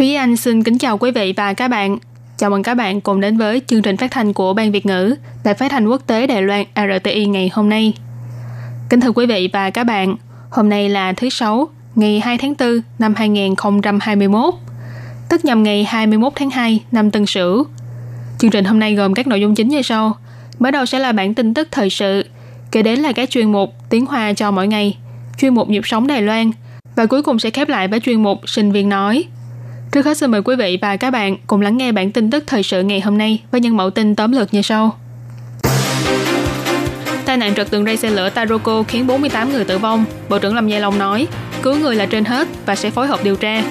Thúy Anh xin kính chào quý vị và các bạn. Chào mừng các bạn cùng đến với chương trình phát thanh của Ban Việt ngữ Đài phát thanh quốc tế Đài Loan RTI ngày hôm nay. Kính thưa quý vị và các bạn, hôm nay là thứ Sáu, ngày 2 tháng 4 năm 2021, tức nhằm ngày 21 tháng 2 năm Tân Sửu. Chương trình hôm nay gồm các nội dung chính như sau. Mở đầu sẽ là bản tin tức thời sự, kế đến là các chuyên mục tiếng Hoa cho mỗi ngày, chuyên mục nhịp sống Đài Loan và cuối cùng sẽ khép lại với chuyên mục sinh viên nói. Trước hết xin mời quý vị và các bạn cùng lắng nghe bản tin tức thời sự ngày hôm nay với những mẫu tin tóm lược như sau. Tai nạn trật tường ray xe lửa Taroko khiến 48 người tử vong. Bộ trưởng Lâm Gia Long nói, cứu người là trên hết và sẽ phối hợp điều tra.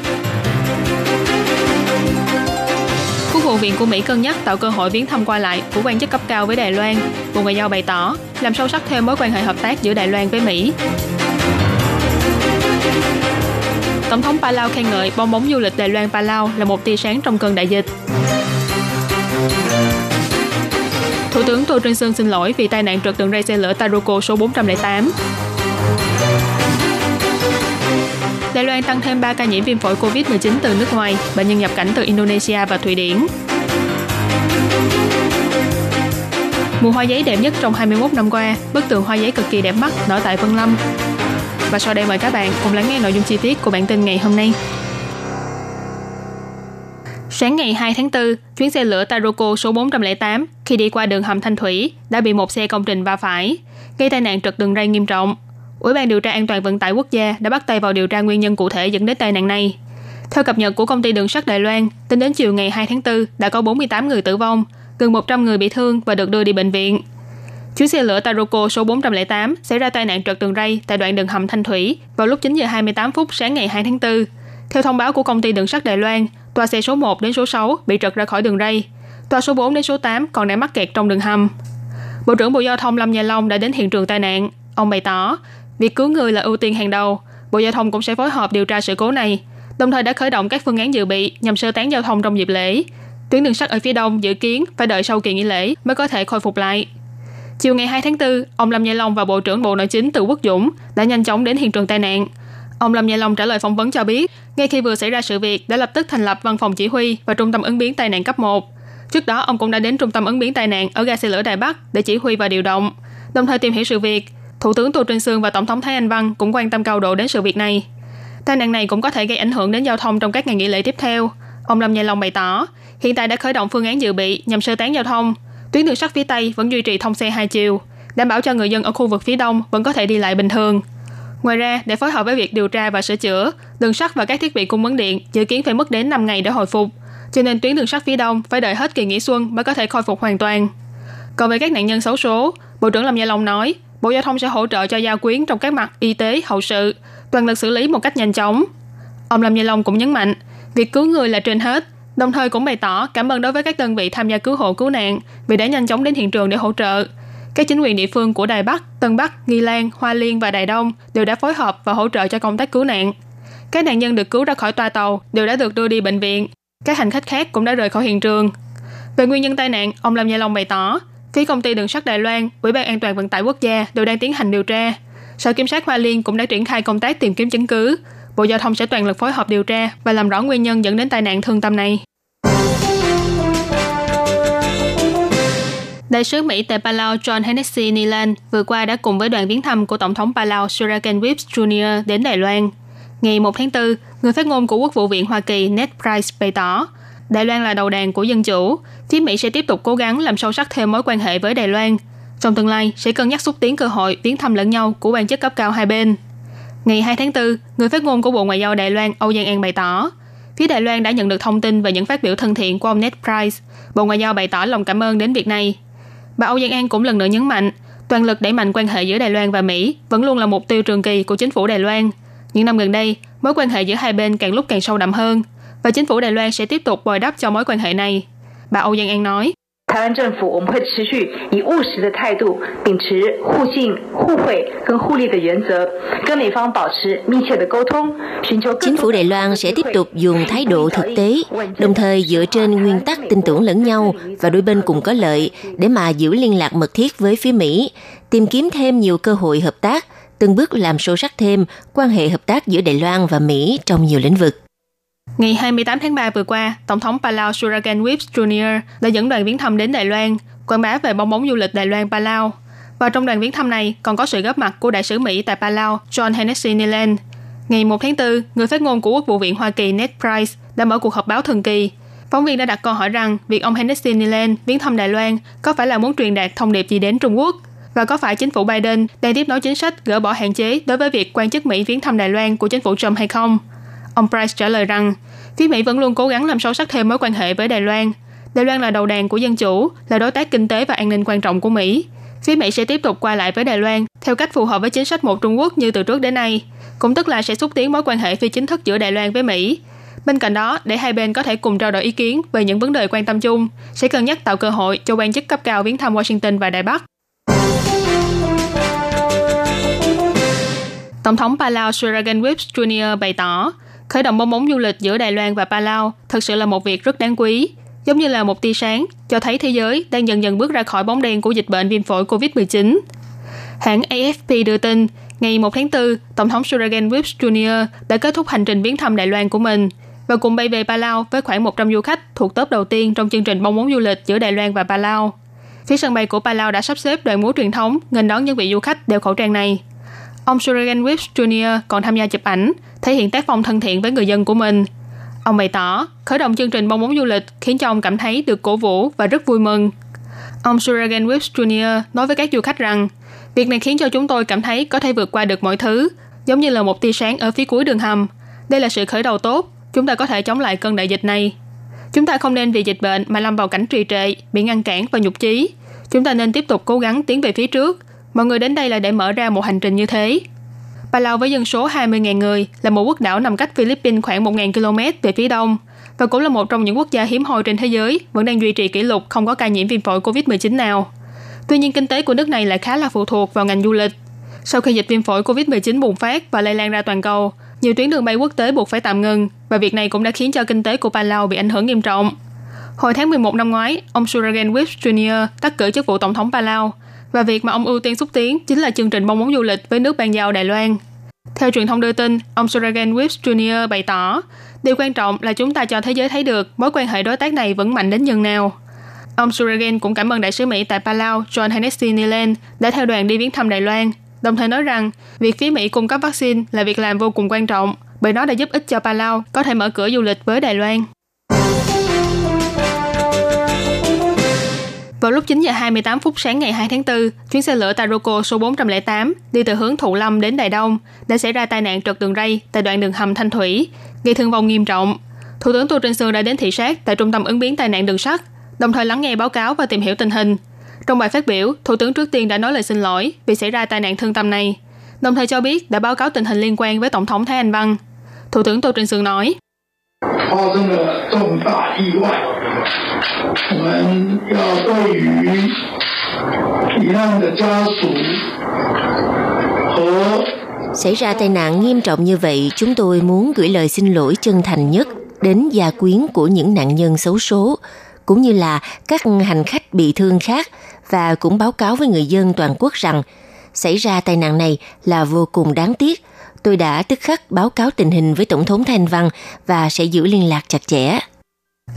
Quốc vụ viện của Mỹ cân nhắc tạo cơ hội viếng thăm qua lại của quan chức cấp cao với Đài Loan. Bộ Ngoại giao bày tỏ làm sâu sắc thêm mối quan hệ hợp tác giữa Đài Loan với Mỹ. Tổng thống Palau khen ngợi bong bóng du lịch Đài Loan Palau là một tia sáng trong cơn đại dịch. Thủ tướng Tô Trinh Sương xin lỗi vì tai nạn trượt đường ray xe lửa Taroko số 408. Đài Loan tăng thêm 3 ca nhiễm viêm phổi COVID-19 từ nước ngoài, bệnh nhân nhập cảnh từ Indonesia và Thụy Điển. Mùa hoa giấy đẹp nhất trong 21 năm qua, bức tường hoa giấy cực kỳ đẹp mắt nở tại Vân Lâm. Và sau đây mời các bạn cùng lắng nghe nội dung chi tiết của bản tin ngày hôm nay. Sáng ngày 2 tháng 4, chuyến xe lửa Taroko số 408 khi đi qua đường hầm Thanh Thủy đã bị một xe công trình va phải, gây tai nạn trật đường ray nghiêm trọng. Ủy ban điều tra an toàn vận tải quốc gia đã bắt tay vào điều tra nguyên nhân cụ thể dẫn đến tai nạn này. Theo cập nhật của công ty đường sắt Đài Loan, tính đến chiều ngày 2 tháng 4 đã có 48 người tử vong, gần 100 người bị thương và được đưa đi bệnh viện. Chuyến xe lửa Taroko số 408 xảy ra tai nạn trật đường ray tại đoạn đường hầm Thanh Thủy vào lúc 9 giờ 28 phút sáng ngày 2 tháng 4. Theo thông báo của công ty đường sắt Đài Loan, toa xe số 1 đến số 6 bị trật ra khỏi đường ray, toa số 4 đến số 8 còn đang mắc kẹt trong đường hầm. Bộ trưởng Bộ Giao thông Lâm Gia Long đã đến hiện trường tai nạn. Ông bày tỏ, việc cứu người là ưu tiên hàng đầu. Bộ Giao thông cũng sẽ phối hợp điều tra sự cố này, đồng thời đã khởi động các phương án dự bị nhằm sơ tán giao thông trong dịp lễ. Tuyến đường sắt ở phía đông dự kiến phải đợi sau kỳ nghỉ lễ mới có thể khôi phục lại. Chiều ngày 2 tháng 4, ông Lâm Nhai Long và Bộ trưởng Bộ Nội chính Từ Quốc Dũng đã nhanh chóng đến hiện trường tai nạn. Ông Lâm Nhai Long trả lời phỏng vấn cho biết, ngay khi vừa xảy ra sự việc đã lập tức thành lập văn phòng chỉ huy và trung tâm ứng biến tai nạn cấp 1. Trước đó, ông cũng đã đến trung tâm ứng biến tai nạn ở ga xe lửa Đài Bắc để chỉ huy và điều động, đồng thời tìm hiểu sự việc. Thủ tướng Tô Trinh Sương và Tổng thống Thái Anh Văn cũng quan tâm cao độ đến sự việc này. Tai nạn này cũng có thể gây ảnh hưởng đến giao thông trong các ngày nghỉ lễ tiếp theo. Ông Lâm Nhai Long bày tỏ, hiện tại đã khởi động phương án dự bị nhằm sơ tán giao thông, tuyến đường sắt phía Tây vẫn duy trì thông xe hai chiều, đảm bảo cho người dân ở khu vực phía Đông vẫn có thể đi lại bình thường. Ngoài ra, để phối hợp với việc điều tra và sửa chữa, đường sắt và các thiết bị cung ứng điện dự kiến phải mất đến 5 ngày để hồi phục, cho nên tuyến đường sắt phía Đông phải đợi hết kỳ nghỉ xuân mới có thể khôi phục hoàn toàn. Còn về các nạn nhân xấu số, Bộ trưởng Lâm Gia Long nói, Bộ Giao thông sẽ hỗ trợ cho gia quyến trong các mặt y tế, hậu sự, toàn lực xử lý một cách nhanh chóng. Ông Lâm Gia Long cũng nhấn mạnh, việc cứu người là trên hết, đồng thời cũng bày tỏ cảm ơn đối với các đơn vị tham gia cứu hộ cứu nạn vì đã nhanh chóng đến hiện trường để hỗ trợ. Các chính quyền địa phương của Đài Bắc, Tân Bắc, Nghi Lan, Hoa Liên và Đài Đông đều đã phối hợp và hỗ trợ cho công tác cứu nạn. Các nạn nhân được cứu ra khỏi toa tàu đều đã được đưa đi bệnh viện. Các hành khách khác cũng đã rời khỏi hiện trường. Về nguyên nhân tai nạn, ông Lâm Gia Long bày tỏ, phía công ty đường sắt Đài Loan, Ủy ban An toàn vận tải quốc gia đều đang tiến hành điều tra. Sở Kiểm sát Hoa Liên cũng đã triển khai công tác tìm kiếm chứng cứ. Bộ Giao thông sẽ toàn lực phối hợp điều tra và làm rõ nguyên nhân dẫn đến tai nạn thương tâm này. Đại sứ Mỹ tại Palau John Hennessy Nilan vừa qua đã cùng với đoàn viếng thăm của Tổng thống Palau Surakan Whips Jr. đến Đài Loan. Ngày 1 tháng 4, người phát ngôn của Quốc vụ viện Hoa Kỳ Ned Price bày tỏ, Đài Loan là đầu đàn của dân chủ, phía Mỹ sẽ tiếp tục cố gắng làm sâu sắc thêm mối quan hệ với Đài Loan. Trong tương lai, sẽ cân nhắc xúc tiến cơ hội viếng thăm lẫn nhau của quan chức cấp cao hai bên. Ngày 2 tháng 4, người phát ngôn của Bộ Ngoại giao Đài Loan Âu Giang An bày tỏ, phía Đài Loan đã nhận được thông tin về những phát biểu thân thiện của ông Ned Price. Bộ Ngoại giao bày tỏ lòng cảm ơn đến việc này. Bà Âu Giang An cũng lần nữa nhấn mạnh, toàn lực đẩy mạnh quan hệ giữa Đài Loan và Mỹ vẫn luôn là mục tiêu trường kỳ của chính phủ Đài Loan. Những năm gần đây, mối quan hệ giữa hai bên càng lúc càng sâu đậm hơn. và chính phủ Đài Loan sẽ tiếp tục bồi đắp cho mối quan hệ này. Bà Âu Giang An nói. 台湾政府我们会持续以务实的态度，秉持互信、互惠跟互利的原则，跟美方保持密切的沟通，寻求。Chính phủ Đài Loan sẽ tiếp tục dùng thái độ thực tế, đồng thời dựa trên nguyên tắc tin tưởng lẫn nhau và đôi bên cùng có lợi để mà giữ liên lạc mật thiết với phía Mỹ, tìm kiếm thêm nhiều cơ hội hợp tác, từng bước làm sâu sắc thêm quan hệ hợp tác giữa Đài Loan và Mỹ trong nhiều lĩnh vực. Ngày 28 tháng 3 vừa qua, Tổng thống Palau Suragan Whips Jr. đã dẫn đoàn viếng thăm đến Đài Loan, quảng bá về bóng bóng du lịch Đài Loan Palau. Và trong đoàn viếng thăm này còn có sự góp mặt của đại sứ Mỹ tại Palau, John Hennessy Neland. Ngày 1 tháng 4, người phát ngôn của Quốc vụ viện Hoa Kỳ Ned Price đã mở cuộc họp báo thường kỳ. Phóng viên đã đặt câu hỏi rằng việc ông Hennessy Neland viếng thăm Đài Loan có phải là muốn truyền đạt thông điệp gì đến Trung Quốc? Và có phải chính phủ Biden đang tiếp nối chính sách gỡ bỏ hạn chế đối với việc quan chức Mỹ viếng thăm Đài Loan của chính phủ Trump hay không? Ông Price trả lời rằng Phía Mỹ vẫn luôn cố gắng làm sâu sắc thêm mối quan hệ với Đài Loan. Đài Loan là đầu đàn của dân chủ, là đối tác kinh tế và an ninh quan trọng của Mỹ. Phía Mỹ sẽ tiếp tục qua lại với Đài Loan theo cách phù hợp với chính sách một Trung Quốc như từ trước đến nay, cũng tức là sẽ xúc tiến mối quan hệ phi chính thức giữa Đài Loan với Mỹ. Bên cạnh đó, để hai bên có thể cùng trao đổi ý kiến về những vấn đề quan tâm chung, sẽ cân nhắc tạo cơ hội cho quan chức cấp cao viếng thăm Washington và Đài Bắc. Tổng thống Palau Suragan Whips Jr. bày tỏ, Khởi động bong bóng du lịch giữa Đài Loan và Palau thực sự là một việc rất đáng quý, giống như là một tia sáng cho thấy thế giới đang dần dần bước ra khỏi bóng đen của dịch bệnh viêm phổi COVID-19. Hãng AFP đưa tin, ngày 1 tháng 4, Tổng thống Suragan Whips Jr. đã kết thúc hành trình viếng thăm Đài Loan của mình và cùng bay về Palau với khoảng 100 du khách thuộc tớp đầu tiên trong chương trình bong bóng du lịch giữa Đài Loan và Palau. Phía sân bay của Palau đã sắp xếp đoàn múa truyền thống nghênh đón những vị du khách đeo khẩu trang này. Ông Suragan Whips Jr. còn tham gia chụp ảnh, thể hiện tác phong thân thiện với người dân của mình. Ông bày tỏ, khởi động chương trình bong bóng du lịch khiến cho ông cảm thấy được cổ vũ và rất vui mừng. Ông Suragan Whips Jr. nói với các du khách rằng, việc này khiến cho chúng tôi cảm thấy có thể vượt qua được mọi thứ, giống như là một tia sáng ở phía cuối đường hầm. Đây là sự khởi đầu tốt, chúng ta có thể chống lại cơn đại dịch này. Chúng ta không nên vì dịch bệnh mà lâm vào cảnh trì trệ, bị ngăn cản và nhục chí. Chúng ta nên tiếp tục cố gắng tiến về phía trước, Mọi người đến đây là để mở ra một hành trình như thế. Palau với dân số 20.000 người là một quốc đảo nằm cách Philippines khoảng 1.000 km về phía đông và cũng là một trong những quốc gia hiếm hoi trên thế giới vẫn đang duy trì kỷ lục không có ca nhiễm viêm phổi COVID-19 nào. Tuy nhiên kinh tế của nước này lại khá là phụ thuộc vào ngành du lịch. Sau khi dịch viêm phổi COVID-19 bùng phát và lây lan ra toàn cầu, nhiều tuyến đường bay quốc tế buộc phải tạm ngừng và việc này cũng đã khiến cho kinh tế của Palau bị ảnh hưởng nghiêm trọng. Hồi tháng 11 năm ngoái, ông Suragan Whips Jr. tắt cử chức vụ tổng thống Palau và việc mà ông ưu tiên xúc tiến chính là chương trình bong bóng du lịch với nước ban giao Đài Loan. Theo truyền thông đưa tin, ông Suragan Whips Jr. bày tỏ, điều quan trọng là chúng ta cho thế giới thấy được mối quan hệ đối tác này vẫn mạnh đến nhường nào. Ông Suragan cũng cảm ơn đại sứ Mỹ tại Palau John Hennessy Neland đã theo đoàn đi viếng thăm Đài Loan, đồng thời nói rằng việc phía Mỹ cung cấp vaccine là việc làm vô cùng quan trọng bởi nó đã giúp ích cho Palau có thể mở cửa du lịch với Đài Loan. Vào lúc 9 giờ 28 phút sáng ngày 2 tháng 4, chuyến xe lửa Taroko số 408 đi từ hướng Thụ Lâm đến Đài Đông đã xảy ra tai nạn trượt đường ray tại đoạn đường hầm Thanh Thủy, gây thương vong nghiêm trọng. Thủ tướng Tô Trinh Sương đã đến thị sát tại trung tâm ứng biến tai nạn đường sắt, đồng thời lắng nghe báo cáo và tìm hiểu tình hình. Trong bài phát biểu, Thủ tướng trước tiên đã nói lời xin lỗi vì xảy ra tai nạn thương tâm này, đồng thời cho biết đã báo cáo tình hình liên quan với Tổng thống Thái Anh Văn. Thủ tướng Tô Trinh Sương nói, 发生了重大意外，我们要对于罹难的家属和 Xảy ra tai nạn nghiêm trọng như vậy, chúng tôi muốn gửi lời xin lỗi chân thành nhất đến gia quyến của những nạn nhân xấu số, cũng như là các hành khách bị thương khác và cũng báo cáo với người dân toàn quốc rằng xảy ra tai nạn này là vô cùng đáng tiếc tôi đã tức khắc báo cáo tình hình với Tổng thống Thanh Văn và sẽ giữ liên lạc chặt chẽ.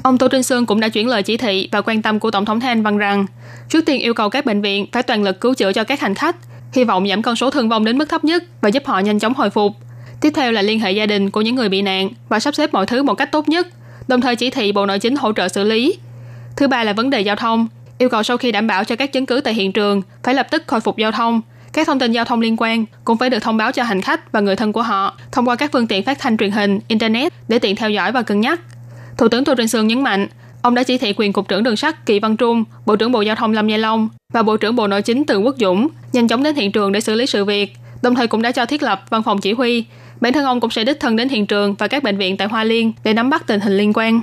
Ông Tô Trinh Sơn cũng đã chuyển lời chỉ thị và quan tâm của Tổng thống Thanh Văn rằng trước tiên yêu cầu các bệnh viện phải toàn lực cứu chữa cho các hành khách, hy vọng giảm con số thương vong đến mức thấp nhất và giúp họ nhanh chóng hồi phục. Tiếp theo là liên hệ gia đình của những người bị nạn và sắp xếp mọi thứ một cách tốt nhất, đồng thời chỉ thị Bộ Nội chính hỗ trợ xử lý. Thứ ba là vấn đề giao thông, yêu cầu sau khi đảm bảo cho các chứng cứ tại hiện trường phải lập tức khôi phục giao thông, các thông tin giao thông liên quan cũng phải được thông báo cho hành khách và người thân của họ thông qua các phương tiện phát thanh truyền hình, internet để tiện theo dõi và cân nhắc. Thủ tướng Tô Trinh Sương nhấn mạnh, ông đã chỉ thị quyền cục trưởng đường sắt Kỳ Văn Trung, Bộ trưởng Bộ Giao thông Lâm Gia Long và Bộ trưởng Bộ Nội chính Từ Quốc Dũng nhanh chóng đến hiện trường để xử lý sự việc, đồng thời cũng đã cho thiết lập văn phòng chỉ huy bản thân ông cũng sẽ đích thân đến hiện trường và các bệnh viện tại Hoa Liên để nắm bắt tình hình liên quan.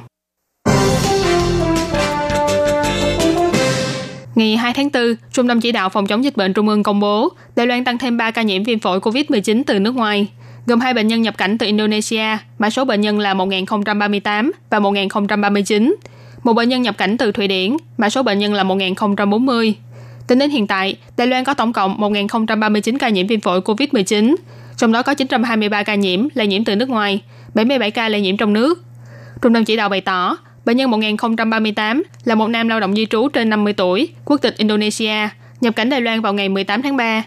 Ngày 2 tháng 4, Trung tâm Chỉ đạo Phòng chống dịch bệnh Trung ương công bố Đài Loan tăng thêm 3 ca nhiễm viêm phổi COVID-19 từ nước ngoài, gồm hai bệnh nhân nhập cảnh từ Indonesia, mã số bệnh nhân là 1038 và 1039. Một bệnh nhân nhập cảnh từ Thụy Điển, mã số bệnh nhân là 1040. Tính đến hiện tại, Đài Loan có tổng cộng 1039 ca nhiễm viêm phổi COVID-19, trong đó có 923 ca nhiễm lây nhiễm từ nước ngoài, 77 ca lây nhiễm trong nước. Trung tâm chỉ đạo bày tỏ, bệnh nhân 1038 là một nam lao động di trú trên 50 tuổi, quốc tịch Indonesia, nhập cảnh Đài Loan vào ngày 18 tháng 3.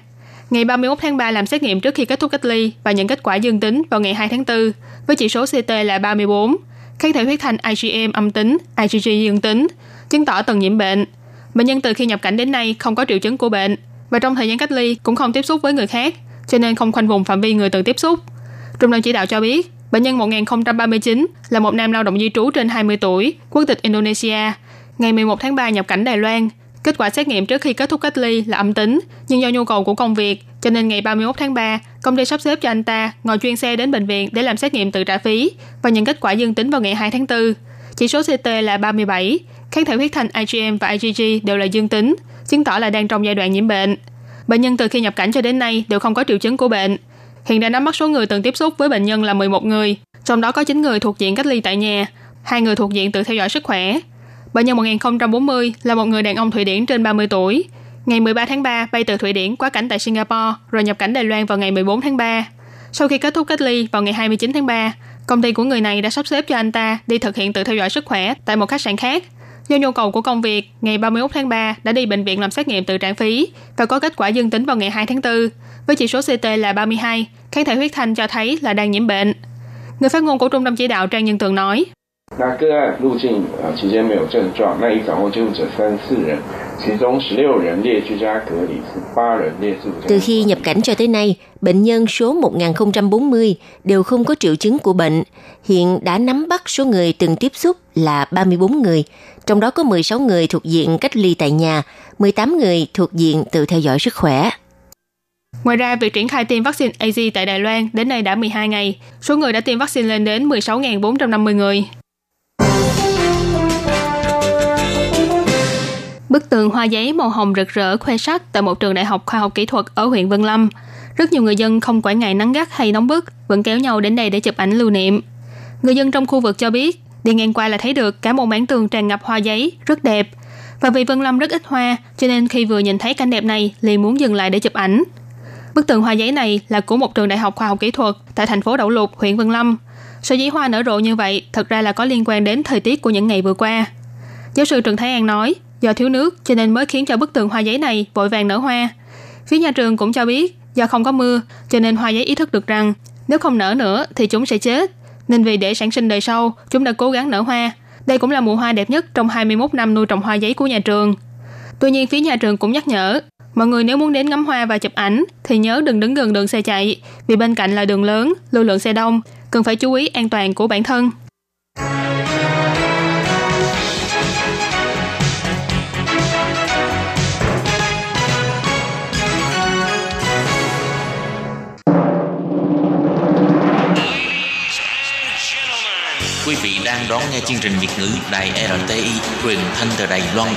Ngày 31 tháng 3 làm xét nghiệm trước khi kết thúc cách ly và nhận kết quả dương tính vào ngày 2 tháng 4 với chỉ số CT là 34, kháng thể huyết thanh IgM âm tính, IgG dương tính, chứng tỏ từng nhiễm bệnh. Bệnh nhân từ khi nhập cảnh đến nay không có triệu chứng của bệnh và trong thời gian cách ly cũng không tiếp xúc với người khác, cho nên không khoanh vùng phạm vi người từng tiếp xúc. Trung tâm chỉ đạo cho biết, bệnh nhân 1039 là một nam lao động di trú trên 20 tuổi, quốc tịch Indonesia, ngày 11 tháng 3 nhập cảnh Đài Loan. Kết quả xét nghiệm trước khi kết thúc cách ly là âm tính, nhưng do nhu cầu của công việc, cho nên ngày 31 tháng 3, công ty sắp xếp cho anh ta ngồi chuyên xe đến bệnh viện để làm xét nghiệm tự trả phí và nhận kết quả dương tính vào ngày 2 tháng 4. Chỉ số CT là 37, kháng thể huyết thanh IgM và IgG đều là dương tính, chứng tỏ là đang trong giai đoạn nhiễm bệnh. Bệnh nhân từ khi nhập cảnh cho đến nay đều không có triệu chứng của bệnh. Hiện đã nắm bắt số người từng tiếp xúc với bệnh nhân là 11 người, trong đó có 9 người thuộc diện cách ly tại nhà, hai người thuộc diện tự theo dõi sức khỏe. Bệnh nhân 1040 là một người đàn ông Thụy Điển trên 30 tuổi. Ngày 13 tháng 3 bay từ Thụy Điển qua cảnh tại Singapore rồi nhập cảnh Đài Loan vào ngày 14 tháng 3. Sau khi kết thúc cách ly vào ngày 29 tháng 3, công ty của người này đã sắp xếp cho anh ta đi thực hiện tự theo dõi sức khỏe tại một khách sạn khác Do nhu cầu của công việc, ngày 31 tháng 3 đã đi bệnh viện làm xét nghiệm tự trả phí và có kết quả dương tính vào ngày 2 tháng 4 với chỉ số CT là 32, kháng thể huyết thanh cho thấy là đang nhiễm bệnh. Người phát ngôn của Trung tâm Chỉ đạo Trang Nhân Tường nói, từ khi nhập cảnh cho tới nay, bệnh nhân số 1040 đều không có triệu chứng của bệnh. Hiện đã nắm bắt số người từng tiếp xúc là 34 người, trong đó có 16 người thuộc diện cách ly tại nhà, 18 người thuộc diện tự theo dõi sức khỏe. Ngoài ra, việc triển khai tiêm vaccine AZ tại Đài Loan đến nay đã 12 ngày. Số người đã tiêm vaccine lên đến 16.450 người. Bức tường hoa giấy màu hồng rực rỡ khoe sắc tại một trường đại học khoa học kỹ thuật ở huyện Vân Lâm. Rất nhiều người dân không quản ngại nắng gắt hay nóng bức, vẫn kéo nhau đến đây để chụp ảnh lưu niệm. Người dân trong khu vực cho biết, đi ngang qua là thấy được cả một mảng tường tràn ngập hoa giấy, rất đẹp. Và vì Vân Lâm rất ít hoa, cho nên khi vừa nhìn thấy cảnh đẹp này, liền muốn dừng lại để chụp ảnh. Bức tường hoa giấy này là của một trường đại học khoa học kỹ thuật tại thành phố Đậu Lục, huyện Vân Lâm. Sở giấy hoa nở rộ như vậy thật ra là có liên quan đến thời tiết của những ngày vừa qua. Giáo sư Trần Thái An nói, do thiếu nước cho nên mới khiến cho bức tường hoa giấy này vội vàng nở hoa. Phía nhà trường cũng cho biết, do không có mưa cho nên hoa giấy ý thức được rằng nếu không nở nữa thì chúng sẽ chết. Nên vì để sản sinh đời sau, chúng đã cố gắng nở hoa. Đây cũng là mùa hoa đẹp nhất trong 21 năm nuôi trồng hoa giấy của nhà trường. Tuy nhiên phía nhà trường cũng nhắc nhở, mọi người nếu muốn đến ngắm hoa và chụp ảnh thì nhớ đừng đứng gần đường xe chạy, vì bên cạnh là đường lớn, lưu lượng xe đông, cần phải chú ý an toàn của bản thân. Đang đón nghe chương trình Việt ngữ Đài RTI truyền thanh từ Đài Loan.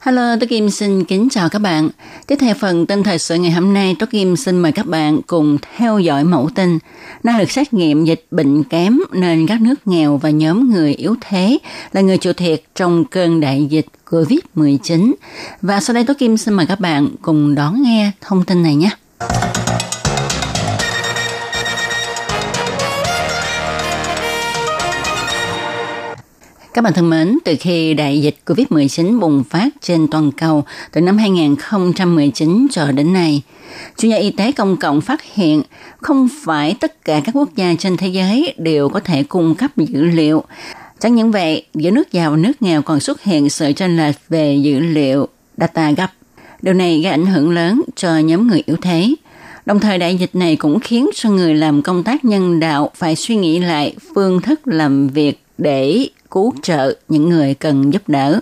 Hello, tôi Kim xin kính chào các bạn. Tiếp theo phần tin thời sự ngày hôm nay, tôi Kim xin mời các bạn cùng theo dõi mẫu tin. Năng lực xét nghiệm dịch bệnh kém nên các nước nghèo và nhóm người yếu thế là người chịu thiệt trong cơn đại dịch COVID-19. Và sau đây tôi Kim xin mời các bạn cùng đón nghe thông tin này nhé. Các bạn thân mến, từ khi đại dịch COVID-19 bùng phát trên toàn cầu từ năm 2019 cho đến nay, chuyên gia y tế công cộng phát hiện không phải tất cả các quốc gia trên thế giới đều có thể cung cấp dữ liệu. Chẳng những vậy, giữa nước giàu và nước nghèo còn xuất hiện sự chênh lệch về dữ liệu data gấp. Điều này gây ảnh hưởng lớn cho nhóm người yếu thế. Đồng thời đại dịch này cũng khiến cho người làm công tác nhân đạo phải suy nghĩ lại phương thức làm việc để cứu trợ những người cần giúp đỡ.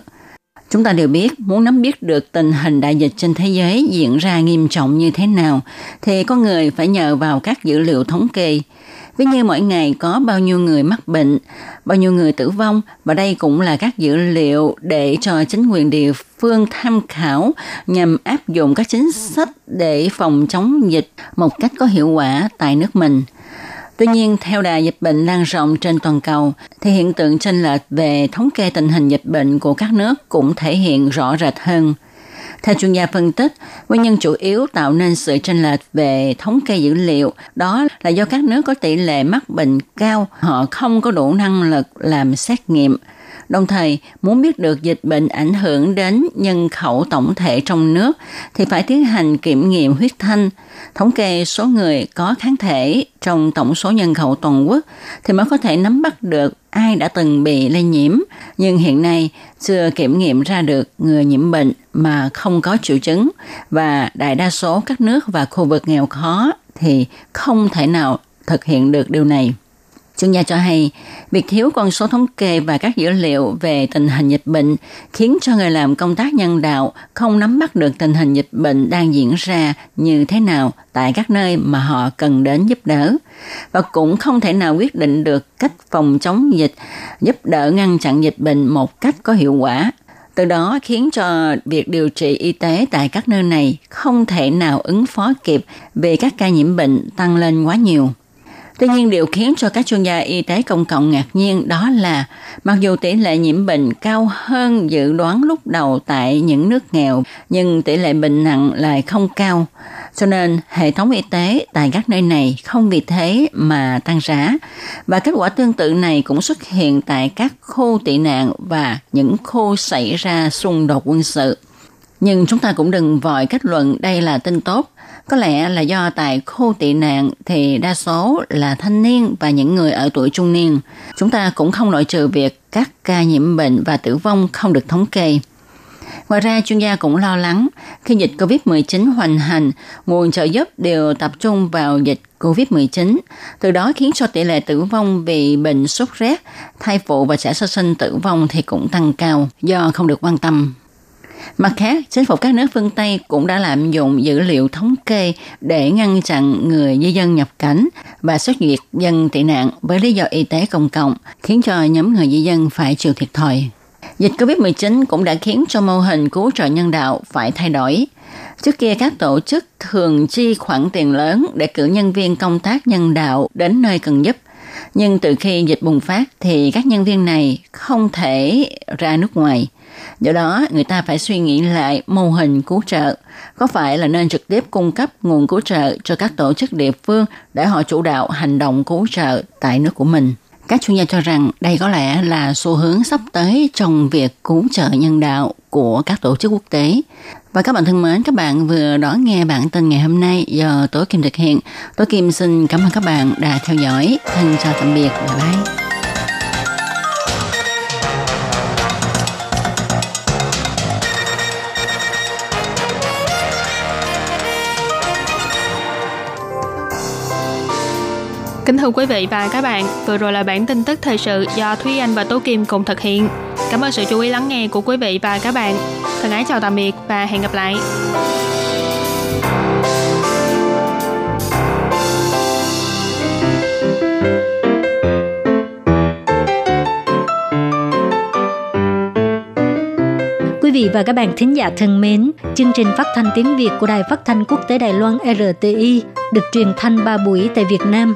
Chúng ta đều biết muốn nắm biết được tình hình đại dịch trên thế giới diễn ra nghiêm trọng như thế nào thì con người phải nhờ vào các dữ liệu thống kê. Ví như mỗi ngày có bao nhiêu người mắc bệnh, bao nhiêu người tử vong và đây cũng là các dữ liệu để cho chính quyền địa phương tham khảo nhằm áp dụng các chính sách để phòng chống dịch một cách có hiệu quả tại nước mình. Tuy nhiên, theo đà dịch bệnh lan rộng trên toàn cầu, thì hiện tượng chênh lệch về thống kê tình hình dịch bệnh của các nước cũng thể hiện rõ rệt hơn. Theo chuyên gia phân tích, nguyên nhân chủ yếu tạo nên sự chênh lệch về thống kê dữ liệu đó là do các nước có tỷ lệ mắc bệnh cao, họ không có đủ năng lực làm xét nghiệm – Đồng thời, muốn biết được dịch bệnh ảnh hưởng đến nhân khẩu tổng thể trong nước thì phải tiến hành kiểm nghiệm huyết thanh, thống kê số người có kháng thể trong tổng số nhân khẩu toàn quốc thì mới có thể nắm bắt được ai đã từng bị lây nhiễm. Nhưng hiện nay chưa kiểm nghiệm ra được người nhiễm bệnh mà không có triệu chứng và đại đa số các nước và khu vực nghèo khó thì không thể nào thực hiện được điều này. Chuyên gia cho hay, việc thiếu con số thống kê và các dữ liệu về tình hình dịch bệnh khiến cho người làm công tác nhân đạo không nắm bắt được tình hình dịch bệnh đang diễn ra như thế nào tại các nơi mà họ cần đến giúp đỡ và cũng không thể nào quyết định được cách phòng chống dịch, giúp đỡ ngăn chặn dịch bệnh một cách có hiệu quả. Từ đó khiến cho việc điều trị y tế tại các nơi này không thể nào ứng phó kịp vì các ca nhiễm bệnh tăng lên quá nhiều. Tuy nhiên điều khiến cho các chuyên gia y tế công cộng ngạc nhiên đó là mặc dù tỷ lệ nhiễm bệnh cao hơn dự đoán lúc đầu tại những nước nghèo, nhưng tỷ lệ bệnh nặng lại không cao. Cho nên hệ thống y tế tại các nơi này không vì thế mà tăng giá. Và kết quả tương tự này cũng xuất hiện tại các khu tị nạn và những khu xảy ra xung đột quân sự. Nhưng chúng ta cũng đừng vội kết luận đây là tin tốt có lẽ là do tại khu tị nạn thì đa số là thanh niên và những người ở tuổi trung niên. Chúng ta cũng không loại trừ việc các ca nhiễm bệnh và tử vong không được thống kê. Ngoài ra, chuyên gia cũng lo lắng khi dịch COVID-19 hoành hành, nguồn trợ giúp đều tập trung vào dịch COVID-19, từ đó khiến cho tỷ lệ tử vong vì bệnh sốt rét, thai phụ và trẻ sơ sinh tử vong thì cũng tăng cao do không được quan tâm. Mặt khác, chính phủ các nước phương Tây cũng đã lạm dụng dữ liệu thống kê để ngăn chặn người di dân nhập cảnh và xuất diệt dân tị nạn với lý do y tế công cộng, khiến cho nhóm người di dân phải chịu thiệt thòi. Dịch COVID-19 cũng đã khiến cho mô hình cứu trợ nhân đạo phải thay đổi. Trước kia các tổ chức thường chi khoản tiền lớn để cử nhân viên công tác nhân đạo đến nơi cần giúp. Nhưng từ khi dịch bùng phát thì các nhân viên này không thể ra nước ngoài. Do đó, người ta phải suy nghĩ lại mô hình cứu trợ. Có phải là nên trực tiếp cung cấp nguồn cứu trợ cho các tổ chức địa phương để họ chủ đạo hành động cứu trợ tại nước của mình? Các chuyên gia cho rằng đây có lẽ là xu hướng sắp tới trong việc cứu trợ nhân đạo của các tổ chức quốc tế. Và các bạn thân mến, các bạn vừa đón nghe bản tin ngày hôm nay do Tố Kim thực hiện. Tố Kim xin cảm ơn các bạn đã theo dõi. Thân chào tạm biệt. Bye bye. Kính thưa quý vị và các bạn, vừa rồi là bản tin tức thời sự do Thúy Anh và Tố Kim cùng thực hiện. Cảm ơn sự chú ý lắng nghe của quý vị và các bạn. Thân ái chào tạm biệt và hẹn gặp lại. Quý vị và các bạn thính giả thân mến, chương trình phát thanh tiếng Việt của Đài Phát thanh Quốc tế Đài Loan RTI được truyền thanh 3 buổi tại Việt Nam,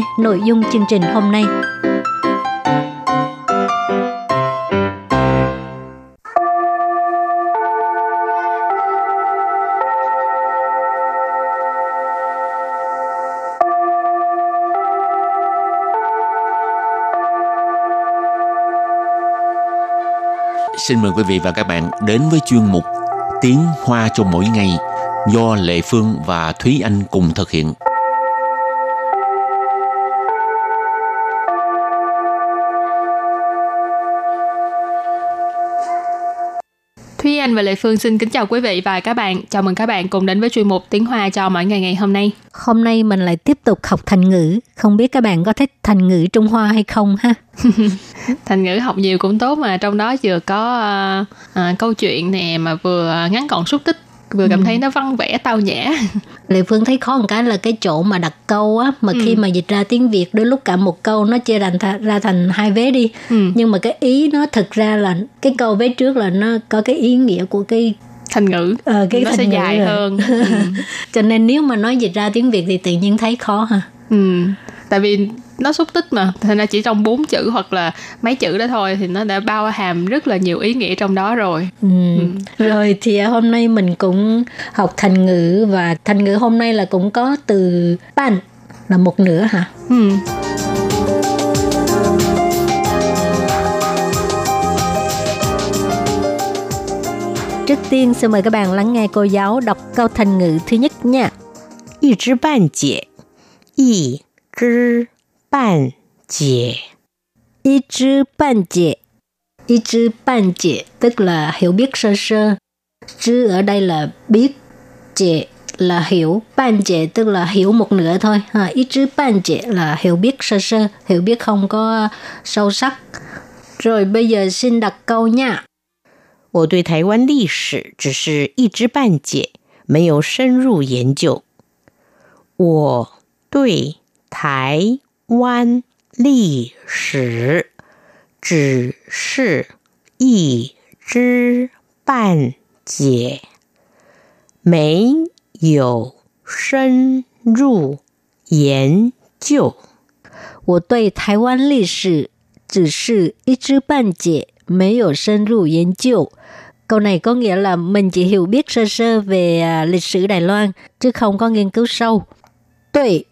nội dung chương trình hôm nay. xin mời quý vị và các bạn đến với chuyên mục Tiếng Hoa cho mỗi ngày do Lệ Phương và Thúy Anh cùng thực hiện. Và Lệ Phương xin kính chào quý vị và các bạn. Chào mừng các bạn cùng đến với chuyên mục Tiếng Hoa cho mỗi ngày ngày hôm nay. Hôm nay mình lại tiếp tục học thành ngữ. Không biết các bạn có thích thành ngữ Trung Hoa hay không ha? thành ngữ học nhiều cũng tốt mà trong đó vừa có uh, uh, câu chuyện nè mà vừa ngắn gọn xúc tích vừa cảm ừ. thấy nó văn vẻ tao nhã lệ phương thấy khó một cái là cái chỗ mà đặt câu á mà ừ. khi mà dịch ra tiếng việt đôi lúc cả một câu nó chia thành th- ra thành hai vế đi ừ. nhưng mà cái ý nó thực ra là cái câu vế trước là nó có cái ý nghĩa của cái thành ngữ ờ, cái nó thành sẽ ngữ dài rồi. hơn ừ. cho nên nếu mà nói dịch ra tiếng việt thì tự nhiên thấy khó ha ừ tại vì nó xúc tích mà thành ra chỉ trong bốn chữ hoặc là mấy chữ đó thôi thì nó đã bao hàm rất là nhiều ý nghĩa trong đó rồi ừ. Ừ. rồi thì hôm nay mình cũng học thành ngữ và thành ngữ hôm nay là cũng có từ ban là một nửa hả ừ. Trước tiên xin mời các bạn lắng nghe cô giáo đọc câu thành ngữ thứ nhất nha. 一知半解，一知 半解，一知半解，一知半解 tức là hiểu biết sơ sơ. Chứ ở đây là biết,解là hiểu, ban解tức là hiểu một nửa thôi. Ha, ý chứ ban解là hiểu biết sơ sơ, hiểu biết không có sâu sắc. Rồi bây giờ xin đặt câu nha. 我对台湾历史只是一知半解，没有深入研究。我对台 湾历史只是一知半解，没有深入研究。我对台湾历史只是一知半解，没有深入研究。Câu này có nghĩa là mình chỉ hiểu biết sơ sơ về à, lịch sử Đài Loan, chứ không có nghiên cứu sâu. Tuệ,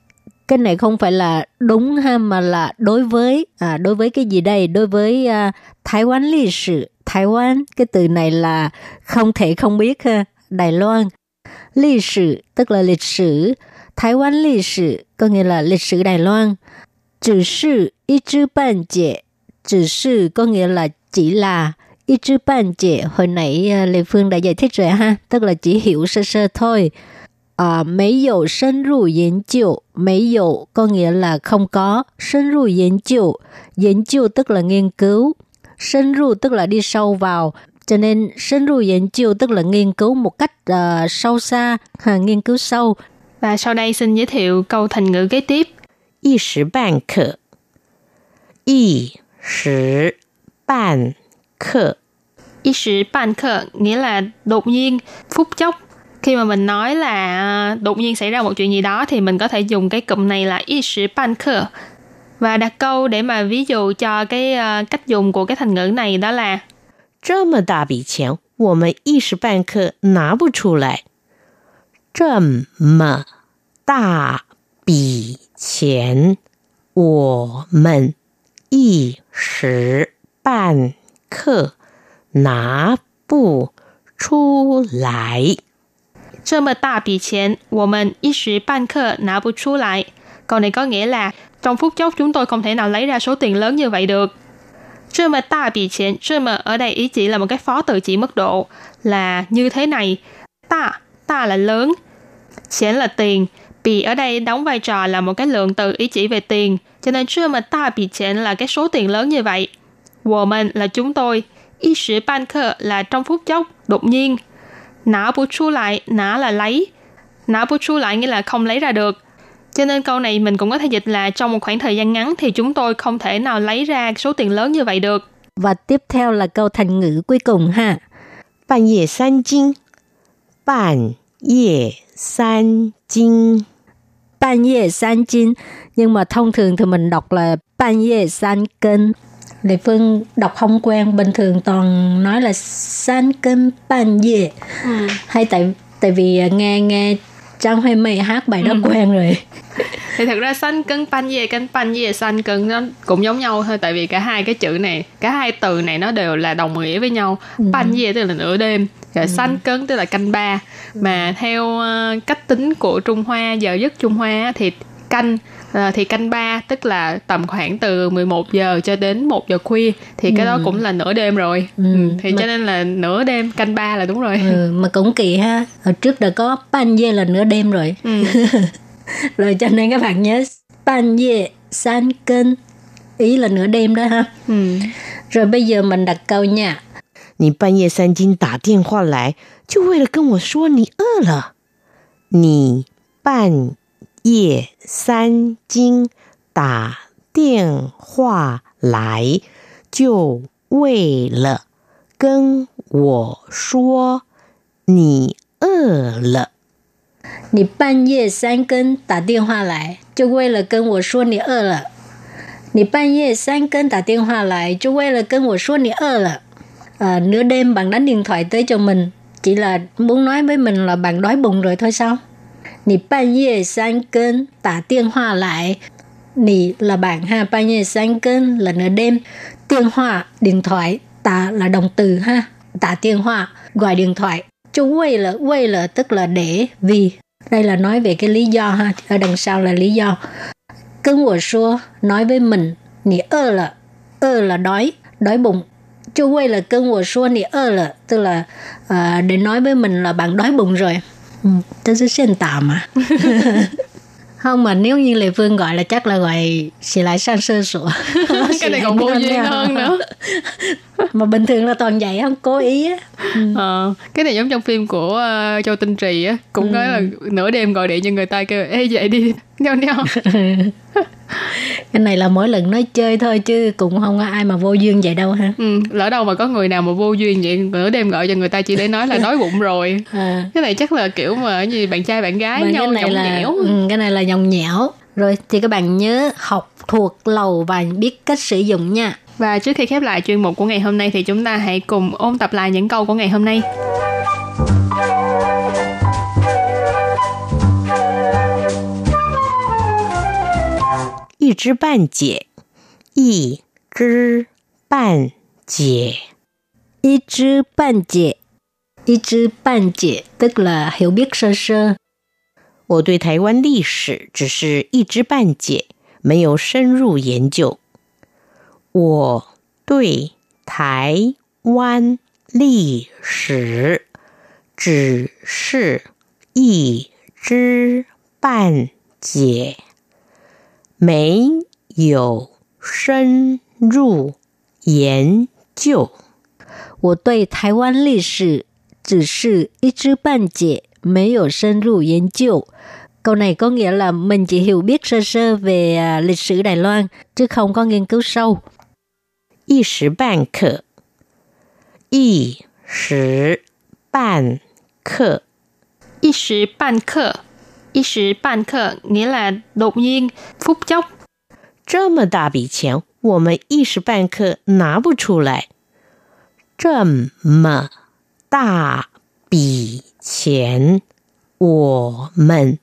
cái này không phải là đúng ha mà là đối với à, đối với cái gì đây? Đối với à, Thái quan lịch sử. Thái quan cái từ này là không thể không biết ha. Đài Loan. Lịch sử tức là lịch sử. Thái quan lịch sử có nghĩa là lịch sử Đài Loan. Chỉ sự y chữ bàn chế. Chỉ sự có nghĩa là chỉ là y chữ bàn chế. Hồi nãy à, Lê Phương đã giải thích rồi ha tức là chỉ hiểu sơ sơ thôi à, mấy dụ sân rù yến chịu, mấy dụ có nghĩa là không có, sân rù yến chịu, yến chịu tức là nghiên cứu, sân rù tức là đi sâu vào, cho nên sân rù yến chịu tức là nghiên cứu một cách uh, sâu xa, à, nghiên cứu sâu. Và sau đây xin giới thiệu câu thành ngữ kế tiếp. Y sử bàn khở Y sử bàn khở Y sử bàn khở nghĩa là đột nhiên, phút chốc, khi mà mình nói là à, đột nhiên xảy ra một chuyện gì đó thì mình có thể dùng cái cụm này là 一时半刻 và đặt câu để mà ví dụ cho cái à, cách dùng của cái thành ngữ này đó là 这么大笔钱，我们一时半刻拿不出来。这么大笔钱，我们一时半刻拿不出来。 这么大笔钱我们一时半刻拿不出来 câu này có nghĩa là trong phút chốc chúng tôi không thể nào lấy ra số tiền lớn như vậy được 这么大笔钱这么 ở đây ý chỉ là một cái phó từ chỉ mức độ là như thế này ta ta là lớn chén là tiền bì ở đây đóng vai trò là một cái lượng từ ý chỉ về tiền, cho nên chưa mà ta bị chẹn là cái số tiền lớn như vậy. Wo mình là chúng tôi, y sử ban khờ là trong phút chốc, đột nhiên. nã bu chu lại, nã là lấy. Nã bu chu lại nghĩa là không lấy ra được. Cho nên câu này mình cũng có thể dịch là trong một khoảng thời gian ngắn thì chúng tôi không thể nào lấy ra số tiền lớn như vậy được. Và tiếp theo là câu thành ngữ cuối cùng ha. Bạn ye san jing. Bạn ye san jing. Bạn ye san jing. Nhưng mà thông thường thì mình đọc là bạn ye san cân. Lệ Phương đọc không quen bình thường toàn nói là san cân ban ye hay tại tại vì nghe nghe Trang Huệ Mây hát bài đó quen rồi. Thì thật ra xanh cân pan dê cân pan dê xanh cân nó cũng giống nhau thôi tại vì cả hai cái chữ này, cả hai từ này nó đều là đồng nghĩa với nhau. Pan dê tức là nửa đêm, rồi xanh cân tức là canh ba. Mà theo ờ, cách tính của Trung Hoa giờ giấc Trung Hoa thì canh ờ, thì canh ba tức là tầm khoảng từ 11 giờ cho đến 1 giờ khuya thì cái đó cũng là nửa đêm rồi. Ừ, Ừ, thì mà- cho nên là nửa đêm canh ba là đúng rồi. ừ, mà cũng kỳ ha ở trước đã có ban ye là nửa đêm rồi Ừ. rồi cho nên các bạn nhớ ban ye san cân ý là nửa đêm đó ha Ừ. rồi bây giờ mình đặt câu nha 你半夜三更打电话来，就为了跟我说你饿了。你半 夜三更打电话来，就为了跟我说你饿了。你半夜三更打电话来，就为了跟我说你饿了。你半夜三更打电话来，就为了跟我说你饿了。À, nửa đêm bạn đánh điện thoại tới cho mình, chỉ là muốn nói với mình là bạn đói bụng rồi thôi sao? Nì điện thoại bạn ha, nửa đêm. Điện thoại, điện thoại, tả là động từ ha. Tả điện thoại, gọi điện thoại. Chú quay là, quay là tức là để, vì. Đây là nói về cái lý do ha, ở đằng sau là lý do. Cưng của xua, nói với mình, nì ơ là, ơ là đói, đói bụng. Chú quay là cưng của xua nì ơ là, tức là à, để nói với mình là bạn đói bụng rồi. Ừ, thế sẽ xuyên tả mà. không mà nếu như Lê Phương gọi là chắc là gọi xì lại sang sơ sủa cái này còn vô duyên hơn nữa. mà bình thường là toàn vậy không cố ý á. Ờ, cái này giống trong phim của ờ, Châu Tinh Trì á. Cũng nói là nửa đêm gọi điện cho người ta kêu ê dậy đi nhau nhau cái này là mỗi lần nói chơi thôi chứ cũng không có ai mà vô duyên vậy đâu ha. Ừ, lỡ đâu mà có người nào mà vô duyên vậy nửa đêm gọi cho người ta chỉ để nói là đói bụng rồi. À, cái này chắc là kiểu mà gì bạn trai bạn gái mà nhau cái này nhõng là nhẽo. ừ, cái này là nhòng nhẽo. Rồi thì các bạn nhớ học thuộc lầu và biết cách sử dụng nha. Và trước khi khép lại chuyên mục của ngày hôm nay thì chúng ta hãy cùng ôn tập lại những câu của ngày hôm nay 一知半解，一知半解。ý chứ ban 解 ý chứ ban 解 tức là hiểu biết sơ sơ 我对台湾历史只是一知半解，没有深入研究。我对台湾历史只是一知半解，没有深入研究。我对台湾历史只是一知半解，没有深入研究。Câu này có nghĩa là mình chỉ hiểu biết sơ sơ về à, lịch sử Đài Loan, chứ không có nghiên cứu sâu. 一时半刻，一时半刻，一时半刻 一时半刻 nghĩa là đột nhiên phút chốc 这么大笔钱，我们一时半刻拿不出来。这么大笔钱，我们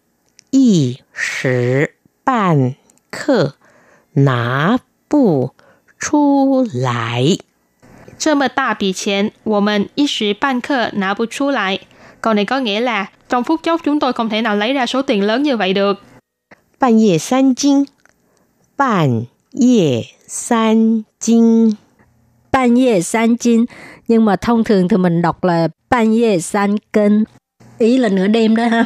一时半刻拿不出来。这么大笔钱我们一时半刻拿不出来 câu này có nghĩa là trong phút chốc chúng tôi không thể nào lấy ra số tiền lớn như vậy được 半夜三更，半夜三更。 Ban ye san jin, nhưng mà thông thường thì mình đọc là ban ye san cân. Ý là nửa đêm đó ha.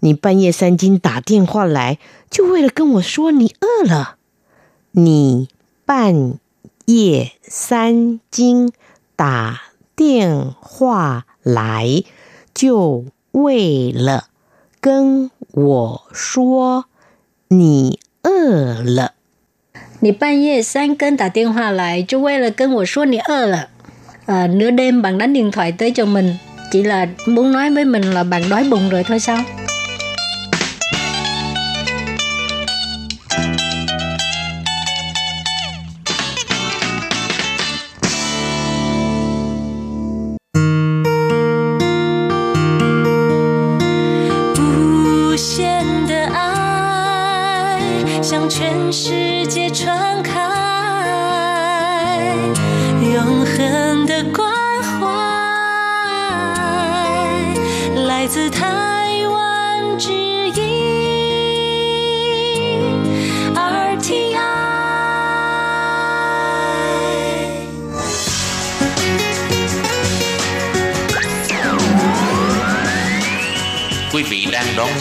你半夜三更打电话来，就为了跟我说你饿了。你半夜三更打电话来， 就为了跟我说你饿了。你半夜三更打电话来，就为了跟我说你饿了. À, nửa đêm bạn đánh điện thoại tới cho mình chỉ là muốn nói với mình là bạn đói bụng rồi thôi sao?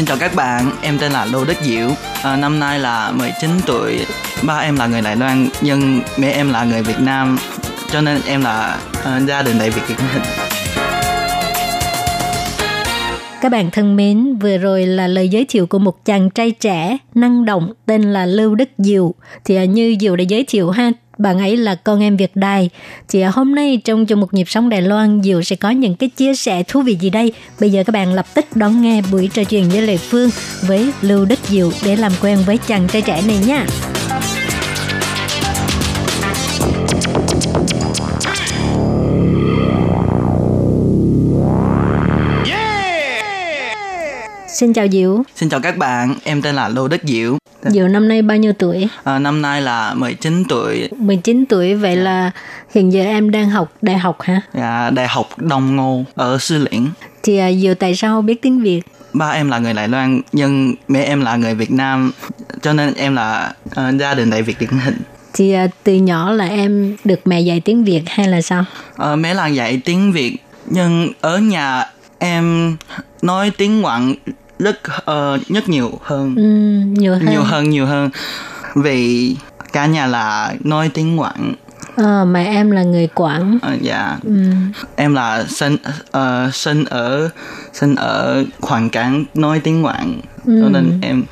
Xin chào các bạn, em tên là Lô Đức Diệu. À, năm nay là 19 tuổi. Ba em là người Đài Loan, nhưng mẹ em là người Việt Nam, cho nên em là uh, gia đình đại Việt Việt Nam. Các bạn thân mến, vừa rồi là lời giới thiệu của một chàng trai trẻ, năng động tên là Lưu Đức Diệu. Thì à, như Diệu đã giới thiệu ha, bạn ấy là con em Việt Đài. Thì à, hôm nay trong trong một nhịp sống Đài Loan, Diệu sẽ có những cái chia sẻ thú vị gì đây? Bây giờ các bạn lập tức đón nghe buổi trò chuyện với Lê Phương với Lưu Đức Diệu để làm quen với chàng trai trẻ này nha. Xin chào Diệu. Xin chào các bạn, em tên là Lô Đức Diệu. Diệu năm nay bao nhiêu tuổi? À, năm nay là 19 tuổi. 19 tuổi, vậy là hiện giờ em đang học đại học hả? Dạ, đại học Đông Ngô ở Sư Liễn. Thì à, Diệu tại sao biết tiếng Việt? Ba em là người Đài Loan, nhưng mẹ em là người Việt Nam, cho nên em là uh, gia đình đại Việt điển hình. Thì à, từ nhỏ là em được mẹ dạy tiếng Việt hay là sao? À, mẹ là dạy tiếng Việt, nhưng ở nhà em nói tiếng ngoại rất uh, rất nhiều hơn. Ừ, nhiều hơn. Nhiều hơn nhiều hơn. Vì cả nhà là nói tiếng Quảng. À, mà em là người Quảng. À, dạ. Ừ. em là sinh uh, sinh ở sinh ở hoàn cảnh nói tiếng Quảng. Ừ. cho nên em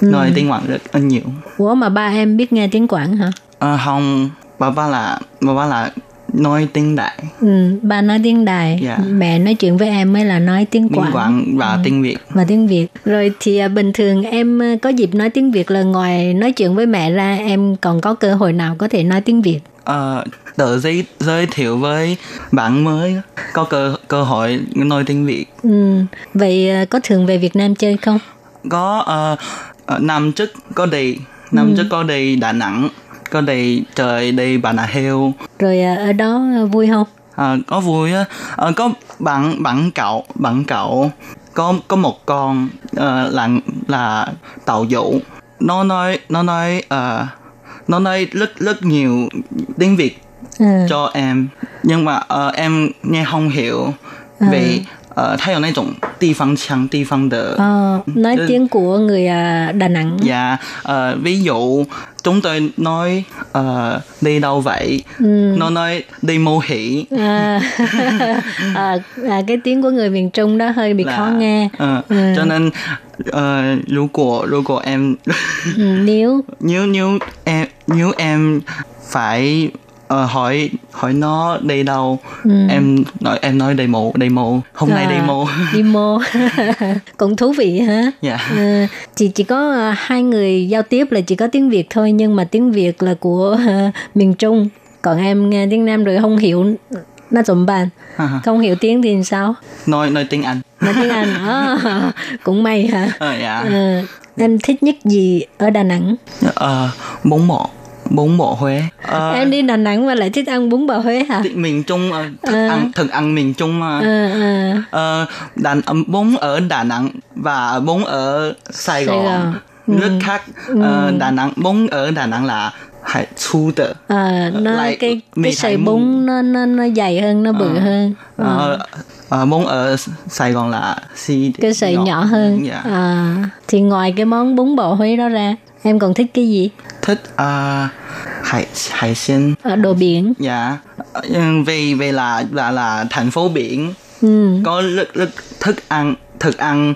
ừ. nói tiếng Quảng rất nhiều. Ủa mà ba em biết nghe tiếng Quảng hả? À, không. Ba ba là ba ba là nói tiếng đại. Ừ, ba nói tiếng đài yeah. mẹ nói chuyện với em mới là nói tiếng quảng, quảng và ừ. tiếng việt. Và tiếng việt. Rồi thì à, bình thường em à, có dịp nói tiếng việt là ngoài nói chuyện với mẹ ra em còn có cơ hội nào có thể nói tiếng việt? Ờ tự giới giới thiệu với bạn mới có cơ cơ hội nói tiếng việt. Ừ. vậy à, có thường về việt nam chơi không? Có uh, năm trước có đi. Năm ừ. trước có đi đà nẵng có đi trời đi Bà Nà Heo rồi à, ở đó à, vui không à, có vui á à, có bạn bạn cậu bạn cậu có có một con uh, là là tàu dụ nó nói nó nói uh, nó nói rất rất nhiều tiếng Việt ừ. cho em nhưng mà uh, em nghe không hiểu ừ. vì uh, thay ở này chủng địa chăng địa phương de ờ, nói tiếng của người uh, Đà Nẵng. Dạ, yeah, uh, ví dụ chúng tôi nói uh, đi đâu vậy ừ. nó nói đi mô hỉ à, à, à, cái tiếng của người miền trung đó hơi bị là, khó nghe uh, ừ. cho nên ờ, uh, nếu của nếu của em ừ, nếu nếu nếu em nếu em phải ờ, hỏi hỏi nó đi đâu. Ừ. em nói em nói đi mồ đi demo hôm à, nay đi à, demo cũng thú vị ha yeah. à, chị chỉ có ờ, hai người giao tiếp là chỉ có tiếng việt thôi nhưng mà tiếng việt là của uh, miền trung. Còn em nghe tiếng nam rồi không hiểu nó tụm bàn. Không hiểu tiếng thì sao? Nói nói tiếng anh. Nói tiếng anh oh, cũng may hả? Uh, yeah. à, em thích nhất gì ở đà nẵng? Uh, bún bò bún bò Huế Ờ, em đi Đà Nẵng mà lại thích ăn bún bò Huế hả? miền Trung thức Ờ. ăn thức ăn miền Trung mà Ờ, ờ. Ờ, Đà, ờ, bún ở Đà Nẵng và bún ở Sài Gòn, Sài Gòn. rất khác. Ờ, Đà Nẵng bún ở Đà Nẵng là hải chu cái sợi bún nó nó nó dày hơn nó bự ờ, hơn. à. Ở Sài Gòn là sợi nhỏ, hơn. Dạ. Thì ngoài cái món bún bò Huế đó ra em còn thích cái gì? Thích uh, hải hải 鲜 ở đồ biển. Dạ. Yeah. vì vì là là là thành phố biển. Ừ. có rất rất thức ăn thức ăn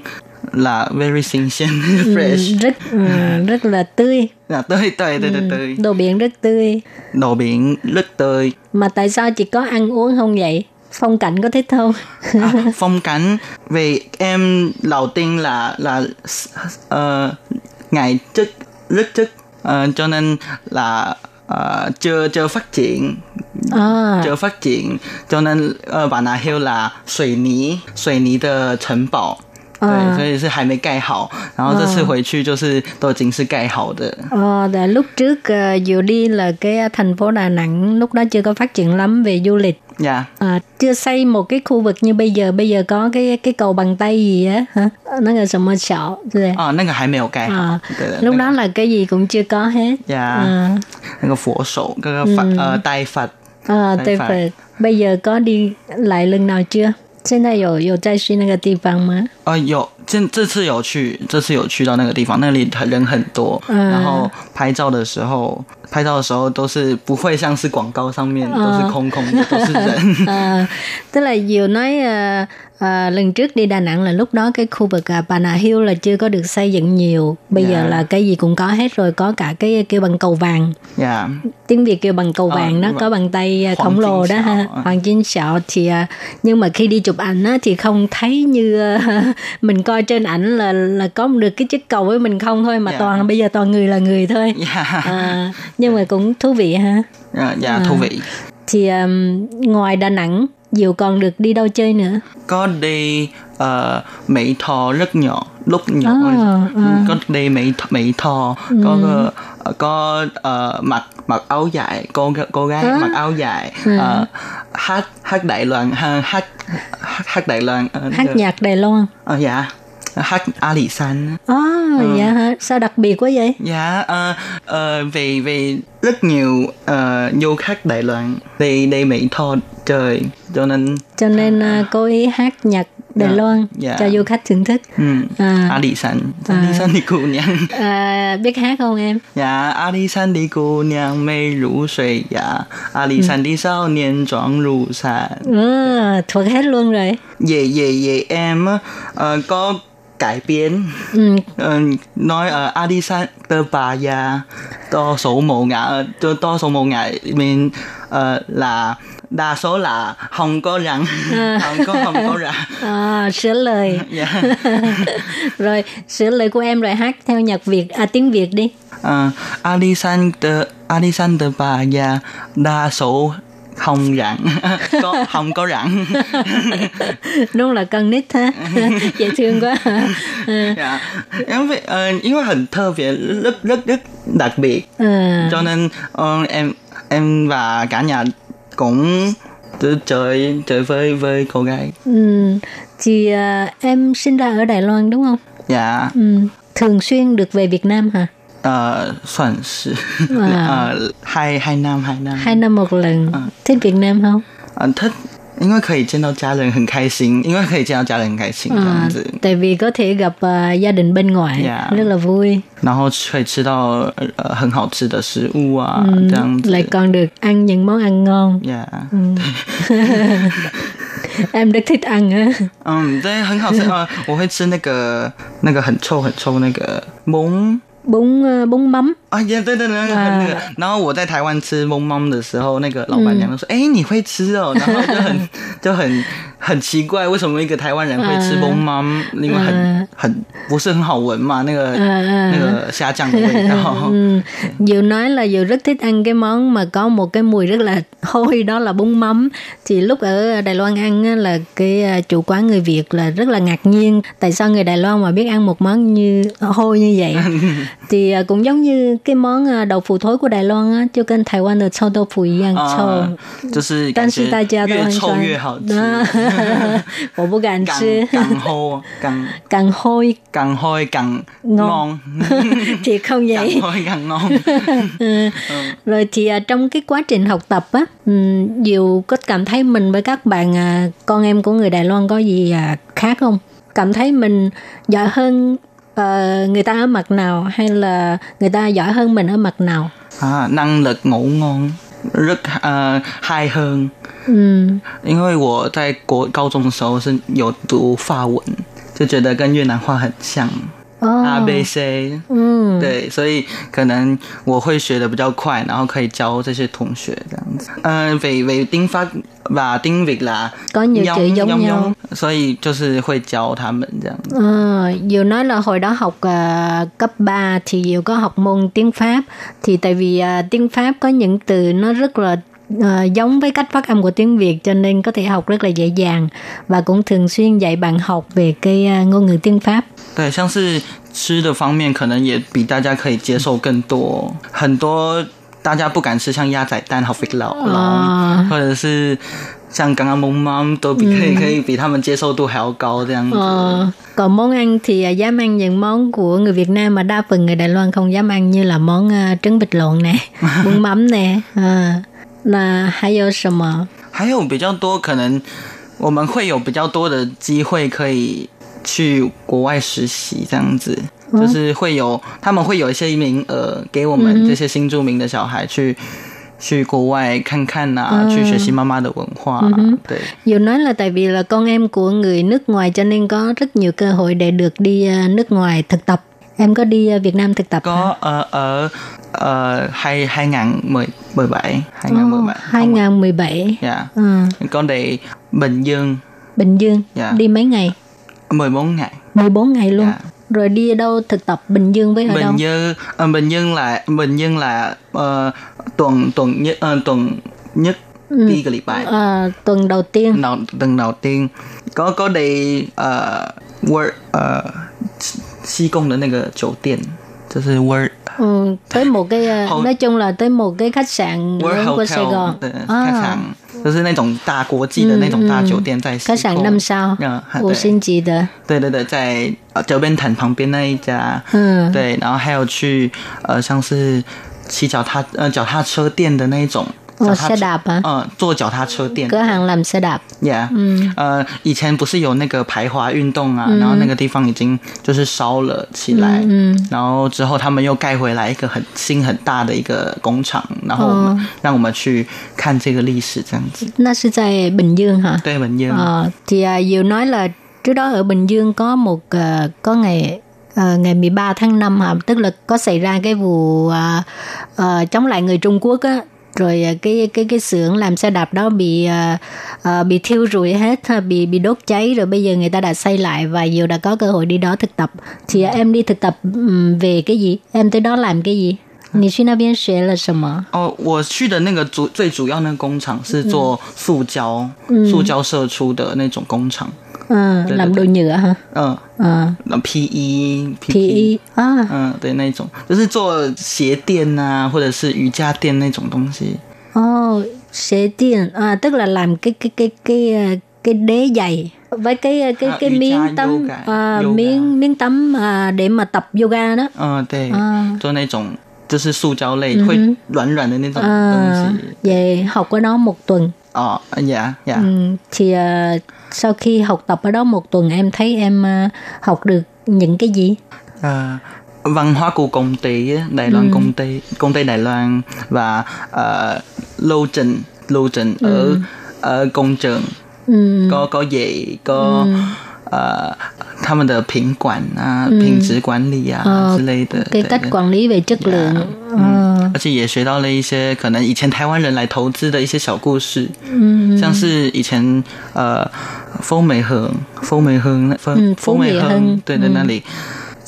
là very ừ, fresh ừ, rất ừ, rất là tươi là tươi tươi tươi tươi Ừ, tươi đồ biển rất tươi. đồ biển rất tươi Mà tại sao chỉ có ăn uống không vậy? Phong cảnh có thích không? à, phong cảnh vì em đầu tiên là là uh, ngày trước rất trước ờ, cho nên là ờ, chưa chưa phát triển à, chưa phát triển cho nên呃把那 hill là 水泥水泥的城堡。 对，啊所以是还没盖好，然后这次啊回去就是都已经是盖好的。 ờ, là lúc trước uh, Diệu đi là cái thành phố Đà Nẵng lúc đó chưa có phát triển lắm về du lịch. Yeah. À, chưa xây một cái khu vực như bây giờ bây giờ có cái cái cầu bằng tay gì á hả nó là什么小对啊，那个还没有盖好。 à, 对的， lúc 那 đó 个 là cái gì cũng chưa có hết Yeah. à, 那个佛手，那个法呃带法 à, Tay Tây Phật. Phật bây giờ có đi lại lần nào chưa 现在有有再去那个地方吗？呃，有这这次有去，这次有去到那个地方，那里人很多，嗯然后拍照的时候，拍照的时候都是不会像是广告上面、都是空空的，都是人。À, tức là Diệu nói à, à, lần trước đi Đà Nẵng là lúc đó cái khu vực à, Bà Nà Hills là chưa có được xây dựng nhiều. Bây giờ Dạ. là cái gì cũng có hết rồi, có cả cái kêu bằng cầu vàng. yeah. Tiếng Việt kêu bằng cầu Ờ, vàng đó, đúng có bằng tay à, Hoàng khổng lồ đó ha, à. hoàng chính sạo thì à, nhưng mà khi đi chụp ảnh á, thì không thấy như à, mình coi trên ảnh là là có được cái chiếc cầu với mình không thôi mà Dạ. toàn bây giờ toàn người là người thôi. Yeah. À, nhưng mà cũng thú vị ha. Yeah, yeah, thú vị. Thì um, ngoài Đà Nẵng, Diệu còn được đi đâu chơi nữa? Có đi ờ, Mỹ Tho rất nhỏ, lúc nhỏ À, à. có đi Mỹ Mỹ Tho có Ừ. ờ, có ờ, mặc mặc áo dài, cô cô gái À. mặc áo dài Ừ. ờ, hát hát Đại Loan hát hát Đại Loan ờ, Hát nhạc Đài Loan. ờ, dạ Ờ, hát a lị san à, ờ, ờ. dạ hả sao đặc biệt quá vậy dạ uh, uh, vì vì rất nhiều uh, du khách đại loan đi đi mỹ tho trời cho nên cho nên uh, cô ý hát nhạc Đài yeah, Loan yeah. cho du khách thưởng thức. Ừ. À, Ali San, à. Ali San đi cô nhang. À, biết hát không em? Dạ, yeah, Ali San đi cô nhang mây rủ suy, dạ. Ali San ừ. đi sao niên trọn rủ sàn. Ừ, thuộc hết luôn rồi. Về về về em uh, có cải biến Ừ, ờ, nói ở a đi san tơ bà già to số một ngã to, to số một ngã mình ờ, là đa số là không có răng À. không có không có răng à, sửa lời. Dạ. rồi, sửa lời của em rồi hát theo nhạc Việt, à tiếng Việt đi. Ờ, a đi san tơ a đi san tơ bà già đa số không rặn. Có không có rặn. Đúng là con nít ha dễ thương quá. Dạ. em vì uh, vì hình thơ việt rất rất rất đặc biệt. À. Cho nên ờ, em em và cả nhà cũng trời trời với với cô gái. Ừ. chị à, em sinh ra ở đài loan đúng không? Dạ. Ừ. thường xuyên được về việt nam hả? ờ, 算是 À. ờ, hai hai năm hai năm. Hai năm một lần. À. Thích Việt Nam không? 呃，thích 因为可以见到家人很开心，因为可以见到家人很开心这 À, 样子， tại vì có thể gặp à, gia đình bên ngoài Dạ. rất là vui 然后可以吃到呃很好吃的食物啊， Ừ, 这样子。 lại còn được ăn những món ăn ngon 呀 Ừ. em rất thích ăn á 嗯，对，很好吃啊、呃我会吃那个那个很臭很臭那个蒙 bún à, bún mắm 啊，也对对对，那个、啊那个。然后我在台湾吃蒙蒙的时候，那个老板娘就说：“哎、你会吃哦。”然后就很就很很 很奇怪，为什么一个台湾人会吃崩妈？因为很很不是很好闻嘛，那个那个虾酱的味道。Ừ. Diệu nói là Diệu rất thích ăn cái món mà có một cái mùi rất là hôi đó là bún mắm. Thì lúc ở Đài Loan ăn á, là cái à, chủ quán người Việt là rất là ngạc nhiên tại sao người Đài Loan mà biết ăn một món như hôi như vậy. thì à, cũng giống như cái món à, đậu phụ thối của Đài Loan á, 就跟台湾的臭豆腐一样臭。就是但是大家都越很喜欢臭越好吃。我不敢吃，càng hôi càng càng hôi càng hôi càng Ngon. ngon thì không vậy. càng hôi càng ngon Ừ. Rồi thì à, trong cái quá trình học tập á, ừm, Diệu có cảm thấy mình với các bạn à, con em của người Đài Loan có gì à, khác không? Cảm thấy mình giỏi hơn ờ, người ta ở mặt nào hay là người ta giỏi hơn mình ở mặt nào? à, năng lực ngủ ngon rất ờ, hay hơn 嗯因为我在国高中的时候是有读法文，就觉得跟越南话很像、 A 哦 B C，嗯对，所以可能我会学的比较快，然后可以教这些同学这样子。嗯、về về tiếng Pháp và tiếng Việt là Có nhiều chữ giống giống nhau. giống, 所以就是会教他们这样子。 Ờ, Diệu nói là hồi đó học à, cấp 3 thì Diệu có học môn tiếng Pháp thì tại vì à, tiếng Pháp có những từ nó rất là à, giống với cách phát âm của tiếng Việt cho nên có thể học rất là dễ dàng và cũng thường xuyên dạy bạn học về cái à, ngôn ngữ tiếng Pháp. 对，像是吃的方面，可能也比大家可以接受更多，很多大家不敢吃，像鸭仔蛋、好肥老啊或者是像刚刚萌妈都比可以、可以比他们接受度还要高这样子。Ờ, còn món ăn thì dám ăn những món của người Việt Nam mà đa phần người Đài Loan không dám ăn như là món trứng vịt lộn nè, bún mắm nè. À, là 还有什么？还有比较多可能我们会有比较多的机会可以去国外实习，这样子。就是会有，他们会有一些名额给我们这些新住民的小孩去、去国外看看呐、去学习妈妈的文化、对， Diệu nói là tại vì là con em của người nước ngoài cho nên có rất nhiều cơ hội để được đi à, nước ngoài thực tập. Em có đi à, Việt Nam thực tập có ở ở ở hai hai ngàn mười mười bảy hai ngàn mười Ồ, bảy 2017. dạ Ừ, con đi Bình Dương Bình Dương. Dạ. Đi mấy ngày? 14 ngày 14 ngày luôn. Dạ. Rồi đi ở đâu thực tập Bình Dương với ở đâu? Bình Dương ờ, Bình Dương là Bình Dương là ờ, tuần tuần nhất ờ, tuần nhất đi cái礼拜 À, tuần đầu tiên. đầu tuần đầu tiên có có đi ờ work 呃西贡的那个酒店，就是 work Ừ, tới một cái à, Hol- nói chung là tới một cái khách sạn work lớn của Sài hotel Gòn. 对 À, khách sạn， 就是那种大国际的那种大酒店在西 khách sạn 贡 năm sao, 嗯，五星级的。对对对，在呃九边潭旁边那一家，嗯对，然后还有去呃像是骑脚踏呃脚踏车店的那一种。哦脚踏车 xe đạp 啊嗯、坐脚踏车店 cửa hàng làm xe đạp. ，Yeah，嗯，呃，以前不是有那个排华运动啊，然后那个地方已经就是烧了起来，嗯，然后之后他们又盖回来一个很新很大的一个工厂，然后我们、让我们去看这个历史这样子， Nó sẽ tại Bình Dương hả? 对，文烟， Ờ, thì à, Diệu nói là trước đó ở Bình Dương có một à, có ngày à, ngày 13 tháng 5 hả? Tức là có xảy ra cái vụ à, à, chống lại người Trung Quốc á rồi à, cái cái cái xưởng làm xe đạp đó bị à, à, bị thiêu rụi hết ha, bị bị đốt cháy rồi bây giờ người ta đã xây lại và Diệu đã có cơ hội đi đó thực tập thì à, em đi thực tập ừm, về cái gì em tới đó làm cái gì 你去那边学了什么？哦，我去的那个主最主要那个工厂是做塑胶、塑胶射出的那种工厂， À, Đây, làm đây, đồ nhựa hả? 嗯、 À, 那 PE PE à, 嗯，对，那种就是做鞋垫啊，或者是瑜伽垫那种东西。 Ồ, xế tiền à, tức là làm cái cái cái cái à, cái đế giày với cái cái À, cái瑜伽 miếng tấm yoga, à, yoga. miếng miếng tấm à, để mà tập yoga đó 嗯，对，啊做那种就是塑胶类、会软软的那种东 à, 西。 về học ở đó một tuần Ờ, dạ, dạ. Ừ, thì uh, sau khi học tập ở đó một tuần em thấy em uh, học được những cái gì? À, văn hóa của công ty Đài Loan ừ. công ty công ty Đài Loan và uh, lưu trình lưu trình ừ. ở ở công trường ừ. có có gì có ừ. uh, 他们的品管啊、品质管理啊、呃之类的对 quản lý về chất lượng Ờ. 而且也学到了一些可能以前台湾人来投资的一些小故事，嗯。像是以前呃丰美亨、丰美河那丰嗯丰美亨对的嗯那里。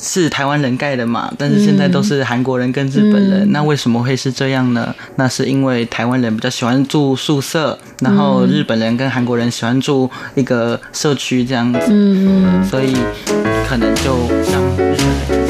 是台湾人盖的嘛？但是现在都是韩国人跟日本人，嗯那为什么会是这样呢？那是因为台湾人比较喜欢住宿舍，然后日本人跟韩国人喜欢住一个社区这样子，嗯嗯所以可能就让日本人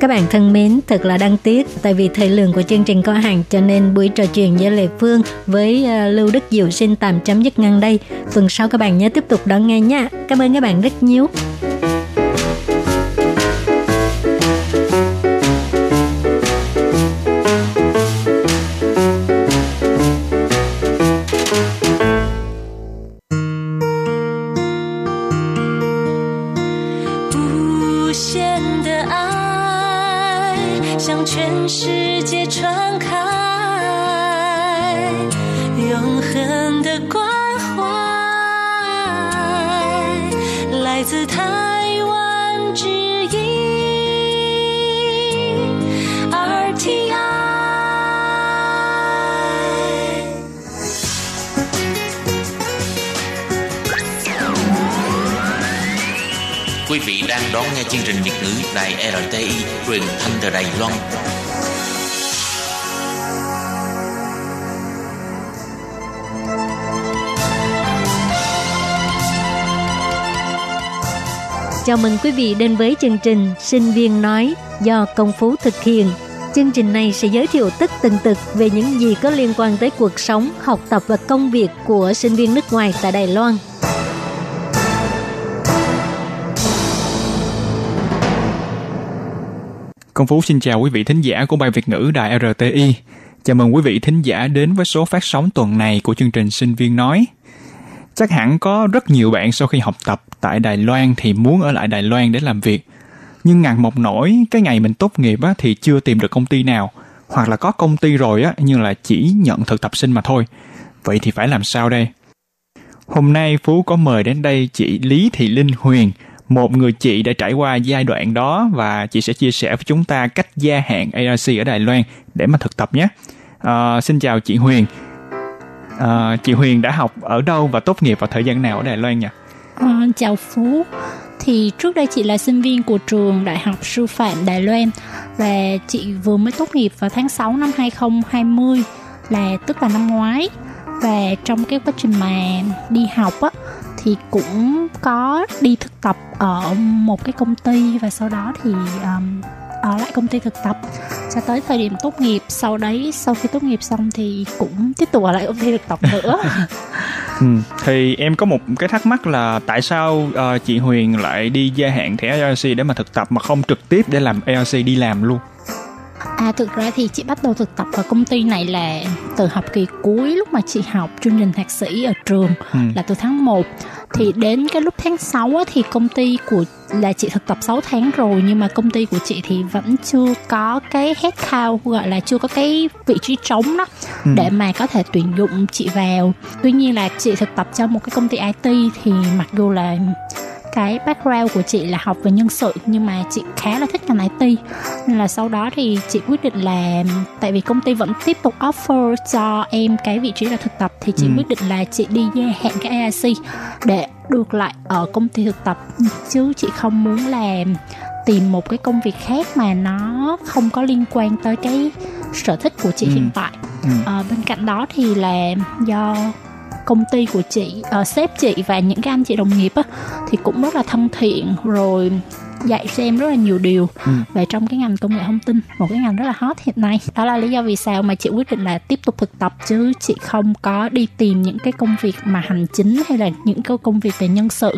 Các bạn thân mến, thật là đáng tiếc tại vì thời lượng của chương trình có hạn cho nên buổi trò chuyện với Lệ Phương với ờ, Lưu Đức Diệu xin tạm chấm dứt ngang đây. Tuần sau các bạn nhớ tiếp tục đón nghe nha. Cảm ơn các bạn rất nhiều. “ đón nghe chương trình Việt ngữ Đài RTI truyền thanh từ Đài Loan. Chào mừng quý vị đến với chương trình Sinh viên nói do Công Phú thực hiện. Chương trình này sẽ giới thiệu tất tần tật về những gì có liên quan tới cuộc sống, học tập và công việc của sinh viên nước ngoài tại Đài Loan. Công Phú xin chào quý vị thính giả của Ban Việt ngữ Đài RTI. Chào mừng quý vị thính giả đến với số phát sóng tuần này của chương trình Sinh viên nói. Chắc hẳn có rất nhiều bạn sau khi học tập tại Đài Loan thì muốn ở lại Đài Loan để làm việc. Nhưng ngàn một nỗi cái ngày mình tốt nghiệp á, thì chưa tìm được công ty nào. Hoặc là có công ty rồi á, nhưng là chỉ nhận thực tập sinh mà thôi. Vậy thì phải làm sao đây? Hôm nay Phú có mời đến đây chị Lý Thị Linh Huyền, một người chị đã trải qua giai đoạn đó và chị sẽ chia sẻ với chúng ta cách gia hạn ARC ở Đài Loan để mà thực tập nhé. À, xin chào chị Huyền. À, chị Huyền đã học ở đâu và tốt nghiệp vào thời gian nào ở Đài Loan nhỉ? À, chào Phú thì trước đây chị là sinh viên của trường Đại học Sư phạm Đài Loan và chị vừa mới tốt nghiệp vào tháng 6 năm 2020 là tức là năm ngoái và trong cái quá trình mà đi học á thì cũng có đi thực tập ở một cái công ty và sau đó thì um, ở lại công ty thực tập cho tới thời điểm tốt nghiệp sau đấy sau khi tốt nghiệp xong thì cũng tiếp tục ở lại công ty thực tập nữa Ừ. Thì em có một cái thắc mắc là tại sao uh, chị Huyền lại đi gia hạn thẻ ARC để mà thực tập mà không trực tiếp để làm ARC đi làm luôn? À thực ra thì chị bắt đầu thực tập ở công ty này là từ học kỳ cuối lúc mà chị học chương trình thạc sĩ ở trường Ừ. là từ tháng 1 thì đến cái lúc tháng 6 á, thì công ty của là chị thực tập 6 tháng rồi nhưng mà công ty của chị thì vẫn chưa có cái headcount gọi là chưa có cái vị trí trống đó Ừ. để mà có thể tuyển dụng chị vào. Tuy nhiên là chị thực tập cho một cái công ty IT thì mặc dù là cái background của chị là học về nhân sự nhưng mà chị khá là thích ngành IT nên là sau đó thì chị quyết định là tại vì công ty vẫn tiếp tục offer cho em cái vị trí là thực tập thì chị Ừ. quyết định là chị đi gia hạn cái AIC để được lại ở công ty thực tập chứ chị không muốn làm tìm một cái công việc khác mà nó không có liên quan tới cái sở thích của chị Ừ. hiện tại Ừ. Ờ, bên cạnh đó thì là do công ty của chị ờ, sếp chị và những cái anh chị đồng nghiệp á thì cũng rất là thân thiện rồi dạy cho em rất là nhiều điều Ừ. về trong cái ngành công nghệ thông tin một cái ngành rất là hot hiện nay đó là lý do vì sao mà chị quyết định là tiếp tục thực tập chứ chị không có đi tìm những cái công việc mà hành chính hay là những cái công việc về nhân sự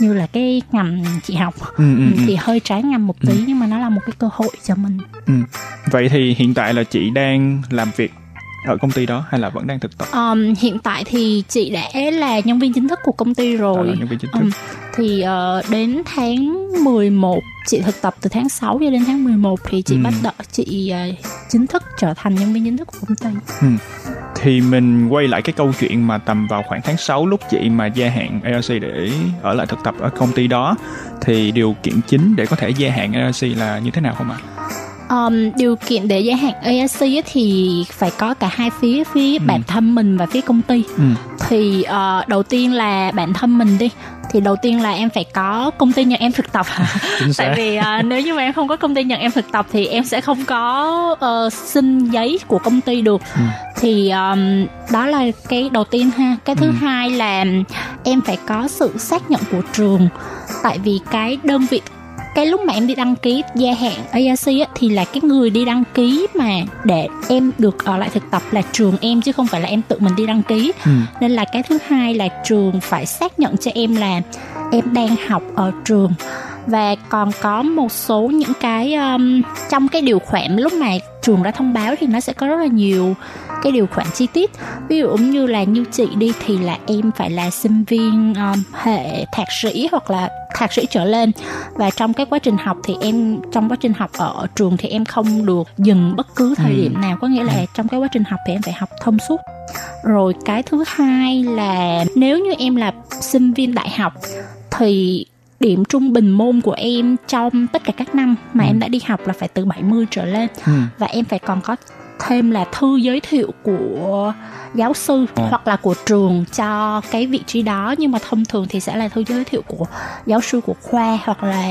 như là cái ngành chị học Ừ, ừ, Ừ, ừ. thì hơi trái ngành một tí nhưng mà nó là một cái cơ hội cho mình Ừ. Vậy thì hiện tại là chị đang làm việc ở công ty đó hay là vẫn đang thực tập? Um, hiện tại thì chị đã là nhân viên chính thức của công ty rồi là nhân viên chính thức. Um, thì ờ, đến tháng 11 chị thực tập từ tháng 6 cho đến tháng 11 thì chị Ừ. bắt đầu chị ờ, chính thức trở thành nhân viên chính thức của công ty. Ừ. thì mình quay lại cái câu chuyện mà tầm vào khoảng tháng 6 lúc chị mà gia hạn ARC để ở lại thực tập ở công ty đó thì điều kiện chính để có thể gia hạn ARC là như thế nào không ạ? Um, điều kiện để gia hạn ấy thì phải có cả hai phía phía Ừ. bản thân mình và phía công ty Ừ. thì ờ, đầu tiên là bản thân mình đi thì đầu tiên là em phải có công ty nhận em thực tập tại vì ờ, nếu như mà em không có công ty nhận em thực tập thì em sẽ không có ờ, xin giấy của công ty được Ừ. thì um, đó là cái đầu tiên ha cái thứ Ừ. hai là em phải có sự xác nhận của trường tại vì cái đơn vị cái lúc mà em đi đăng ký gia hạn ARC á, thì là cái người đi đăng ký mà để em được ở lại thực tập là trường em chứ không phải là em tự mình đi đăng ký Ừ. nên là cái thứ hai là trường phải xác nhận cho em là em đang học ở trường và còn có một số những cái um, trong cái điều khoản lúc mà trường đã thông báo thì nó sẽ có rất là nhiều cái điều khoản chi tiết. Ví dụ như là như chị đi thì là em phải là sinh viên um, hệ thạc sĩ hoặc là thạc sĩ trở lên. Và trong cái quá trình học thì em trong quá trình học ở trường thì em không được dừng bất cứ thời Ừ. điểm nào. Có nghĩa là trong cái quá trình học thì em phải học thông suốt. Rồi cái thứ hai là nếu như em là sinh viên đại học thì điểm trung bình môn của em trong tất cả các năm mà Ừ. em đã đi học là phải từ 70 trở lên Ừ. và em phải còn có thêm là thư giới thiệu của giáo sư Ồ. hoặc là của trường cho cái vị trí đó nhưng mà thông thường thì sẽ là thư giới thiệu của giáo sư của khoa hoặc là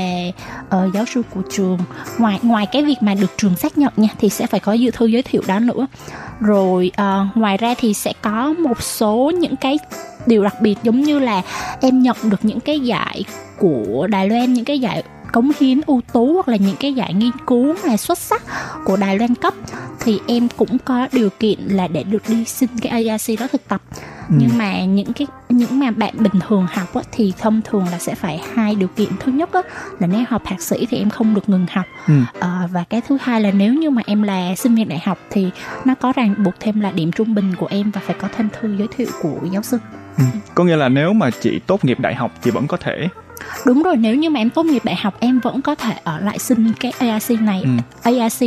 ờ, giáo sư của trường ngoài ngoài cái việc mà được trường xác nhận nha thì sẽ phải có dự thư giới thiệu đó nữa rồi ờ, ngoài ra thì sẽ có một số những cái điều đặc biệt giống như là em nhận được những cái giải của Đài Loan những cái giải cống hiến ưu tú hoặc là những cái giải nghiên cứu mà xuất sắc của Đài Loan cấp thì em cũng có điều kiện là để được đi xin cái ARC đó thực tập Ừ. nhưng mà những cái những mà bạn bình thường học á, thì thông thường là sẽ phải hai điều kiện thứ nhất á, là nếu học thạc sĩ thì em không được ngừng học Ừ. Ờ, và cái thứ hai là nếu như mà em là sinh viên đại học thì nó có ràng buộc thêm là điểm trung bình của em và phải có thêm thư giới thiệu của giáo sư Ừ. Có nghĩa là nếu mà chị tốt nghiệp đại học chị vẫn có thể đúng rồi nếu như mà em tốt nghiệp đại học em vẫn có thể ở lại xin cái ARC này Ừ. ARC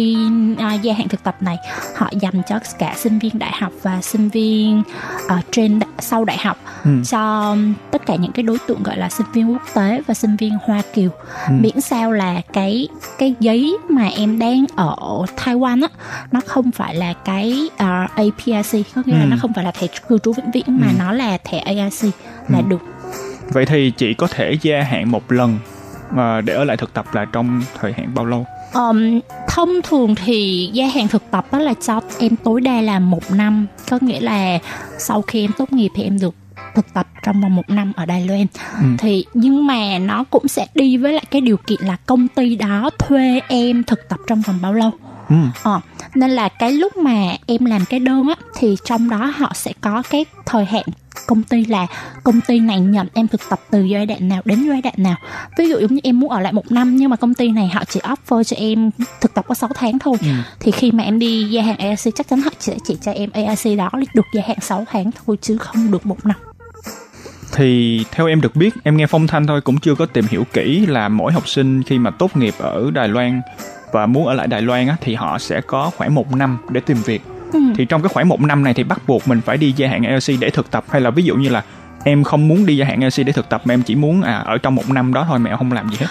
à, gia hạn thực tập này họ dành cho cả sinh viên đại học và sinh viên ở trên đa- sau đại học Ừ. cho tất cả những cái đối tượng gọi là sinh viên quốc tế và sinh viên Hoa Kiều Ừ. miễn sao là cái cái giấy mà em đang ở Taiwan á nó không phải là cái uh, APRC có nghĩa là Ừ. nó không phải là thẻ cư trú vĩnh viễn mà Ừ. nó là thẻ ARC là Ừ. được Vậy thì chị có thể gia hạn một lần mà để ở lại thực tập là trong thời hạn bao lâu? Um, thông thường thì gia hạn thực tập đó là cho em tối đa là một năm có nghĩa là sau khi em tốt nghiệp thì em được thực tập trong vòng một năm ở Đài Loan Ừ. thì nhưng mà nó cũng sẽ đi với lại cái điều kiện là công ty đó thuê em thực tập trong vòng bao lâu Ừ. Ờ, nên là cái lúc mà em làm cái đơn á thì trong đó họ sẽ có cái thời hạn công ty là công ty này nhận em thực tập từ giai đoạn nào đến giai đoạn nào ví dụ giống như em muốn ở lại một năm nhưng mà công ty này họ chỉ offer cho em thực tập có 6 tháng thôi Ừ. thì khi mà em đi gia hạn ARC chắc chắn họ sẽ chỉ cho em ARC đó được gia hạn 6 tháng thôi chứ không được một năm Thì theo em được biết, em nghe phong thanh thôi cũng chưa có tìm hiểu kỹ là mỗi học sinh khi mà tốt nghiệp ở Đài Loan và muốn ở lại Đài Loan á, thì họ sẽ có khoảng một năm để tìm việc. Ừ. Thì trong cái khoảng một năm này thì bắt buộc mình phải đi gia hạn LC để thực tập hay là ví dụ như là em không muốn đi gia hạn LC để thực tập mà em chỉ muốn à ở trong một năm đó thôi mà em không làm gì hết.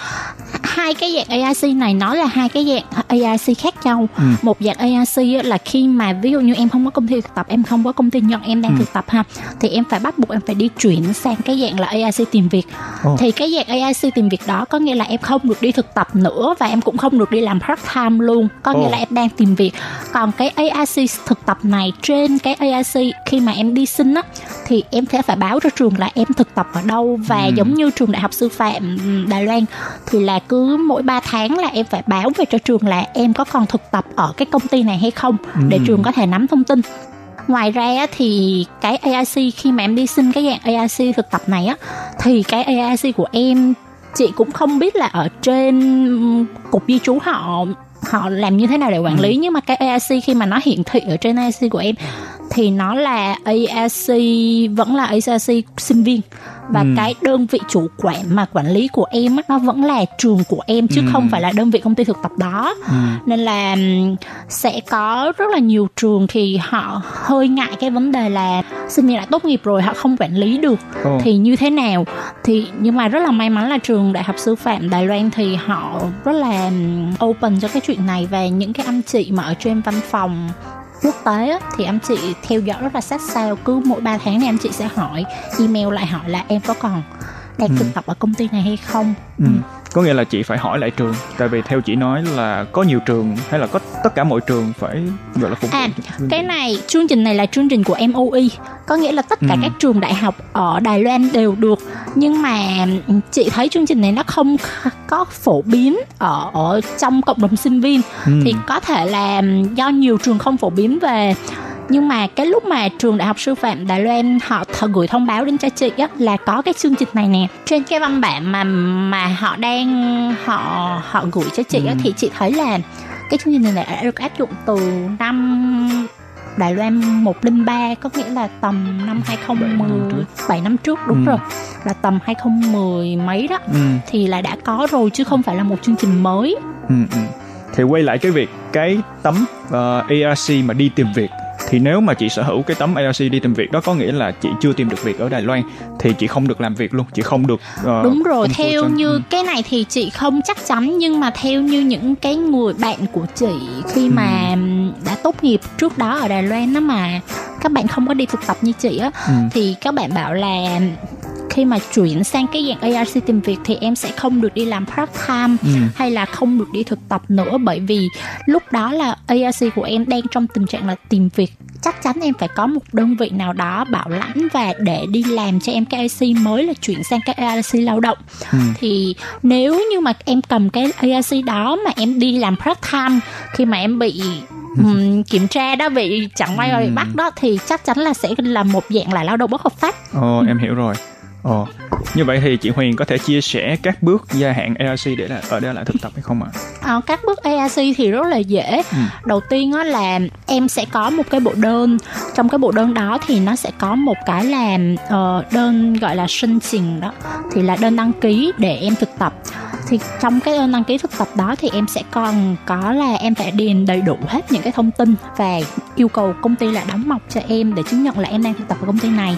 Hai cái dạng ARC này nó là hai cái dạng ARC khác nhau Ừ. một dạng ARC á là khi mà ví dụ như em không có công ty thực tập em không có công ty nhận em đang Ừ. thực tập ha thì em phải bắt buộc em phải đi chuyển sang cái dạng là ARC tìm việc Ồ. thì cái dạng ARC tìm việc đó có nghĩa là em không được đi thực tập nữa và em cũng không được đi làm part time luôn có Ồ. nghĩa là em đang tìm việc còn cái ARC thực tập này trên cái ARC khi mà em đi xin á thì em sẽ phải báo cho trường là em thực tập ở đâu và Ừ. giống như trường đại học sư phạm ừm, Đài Loan thì là cứ mỗi 3 tháng là em phải báo về cho trường là em có còn thực tập ở cái công ty này hay không để Ừ. trường có thể nắm thông tin ngoài ra thì cái ARC khi mà em đi xin cái dạng ARC thực tập này á thì cái ARC của em chị cũng không biết là ở trên cục di trú họ họ làm như thế nào để quản lý nhưng mà cái ARC khi mà nó hiển thị ở trên ARC của em thì nó là ARC vẫn là ARC sinh viên và Ừ. cái đơn vị chủ quản mà quản lý của em nó vẫn là trường của em chứ Ừ. không phải là đơn vị công ty thực tập đó Ừ. nên là sẽ có rất là nhiều trường thì họ hơi ngại cái vấn đề là sinh viên đã tốt nghiệp rồi họ không quản lý được Ồ. thì như thế nào thì nhưng mà rất là may mắn là trường đại học sư phạm Đài Loan thì họ rất là open cho cái chuyện này và những cái anh chị mà ở trên văn phòng quốc tế á, thì anh chị theo dõi rất là sát sao cứ mỗi 3 tháng thì anh chị sẽ hỏi email lại hỏi là em có còn đang Ừ. thực tập ở công ty này hay không Ừ. Có nghĩa là chị phải hỏi lại trường Tại vì theo chị nói là có nhiều trường Hay là có tất cả mọi trường phải gọi là phục vụ À, cái này chương trình này là chương trình của MOE có nghĩa là tất cả Ừ. các trường đại học ở Đài Loan đều được nhưng mà chị thấy chương trình này nó không có phổ biến ở ở trong cộng đồng sinh viên Ừ. thì có thể là do nhiều trường không phổ biến về nhưng mà cái lúc mà trường đại học sư phạm Đài Loan họ th- gửi thông báo đến cho chị á, là có cái chương trình này nè trên cái văn bản mà mà họ đang họ họ gửi cho chị á, Ừ. thì chị thấy là cái chương trình này đã được áp dụng từ năm Đài Loan 103 có nghĩa là tầm năm 2010 7 năm trước đúng Ừ. rồi là tầm 2010 mấy đó Ừ. thì là đã có rồi chứ không phải là một chương trình mới Ừ, ừ. Thì quay lại cái việc cái tấm ờ, ARC mà đi tìm việc thì nếu mà chị sở hữu cái tấm ARC đi tìm việc đó có nghĩa là chị chưa tìm được việc ở Đài Loan thì chị không được làm việc luôn, chị không được ờ, Đúng rồi, theo position. như Ừ. cái này thì chị không chắc chắn nhưng mà theo như những cái người bạn của chị khi mà ừm, đã tốt nghiệp trước đó ở Đài Loan đó mà các bạn không có đi thực tập như chị á Ừ. thì các bạn bảo là khi mà chuyển sang cái dạng ARC tìm việc thì em sẽ không được đi làm part time Ừ. hay là không được đi thực tập nữa bởi vì lúc đó là ARC của em đang trong tình trạng là tìm việc chắc chắn em phải có một đơn vị nào đó bảo lãnh và để đi làm cho em cái ARC mới là chuyển sang cái ARC lao động Ừ. thì nếu như mà em cầm cái ARC đó mà em đi làm part time khi mà em bị kiểm tra đó bị chẳng may bị bắt đó thì chắc chắn là sẽ là một dạng là lao động bất hợp pháp. Ồ, em hiểu rồi. Ồ, như vậy thì chị Huyền có thể chia sẻ các bước gia hạn ARC để là ở đây lại thực tập hay không ạ? Ờ, các bước ARC thì rất là dễ. Ừ. đầu tiên á là em sẽ có một cái bộ đơn. Trong cái bộ đơn đó thì nó sẽ có một cái là ờ, đơn gọi là sinh trình đó. Thì là đơn đăng ký để em thực tập thì trong cái đơn đăng ký thực tập đó thì em sẽ còn có là em phải điền đầy đủ hết những cái thông tin và yêu cầu công ty là đóng mọc cho em để chứng nhận là em đang thực tập ở công ty này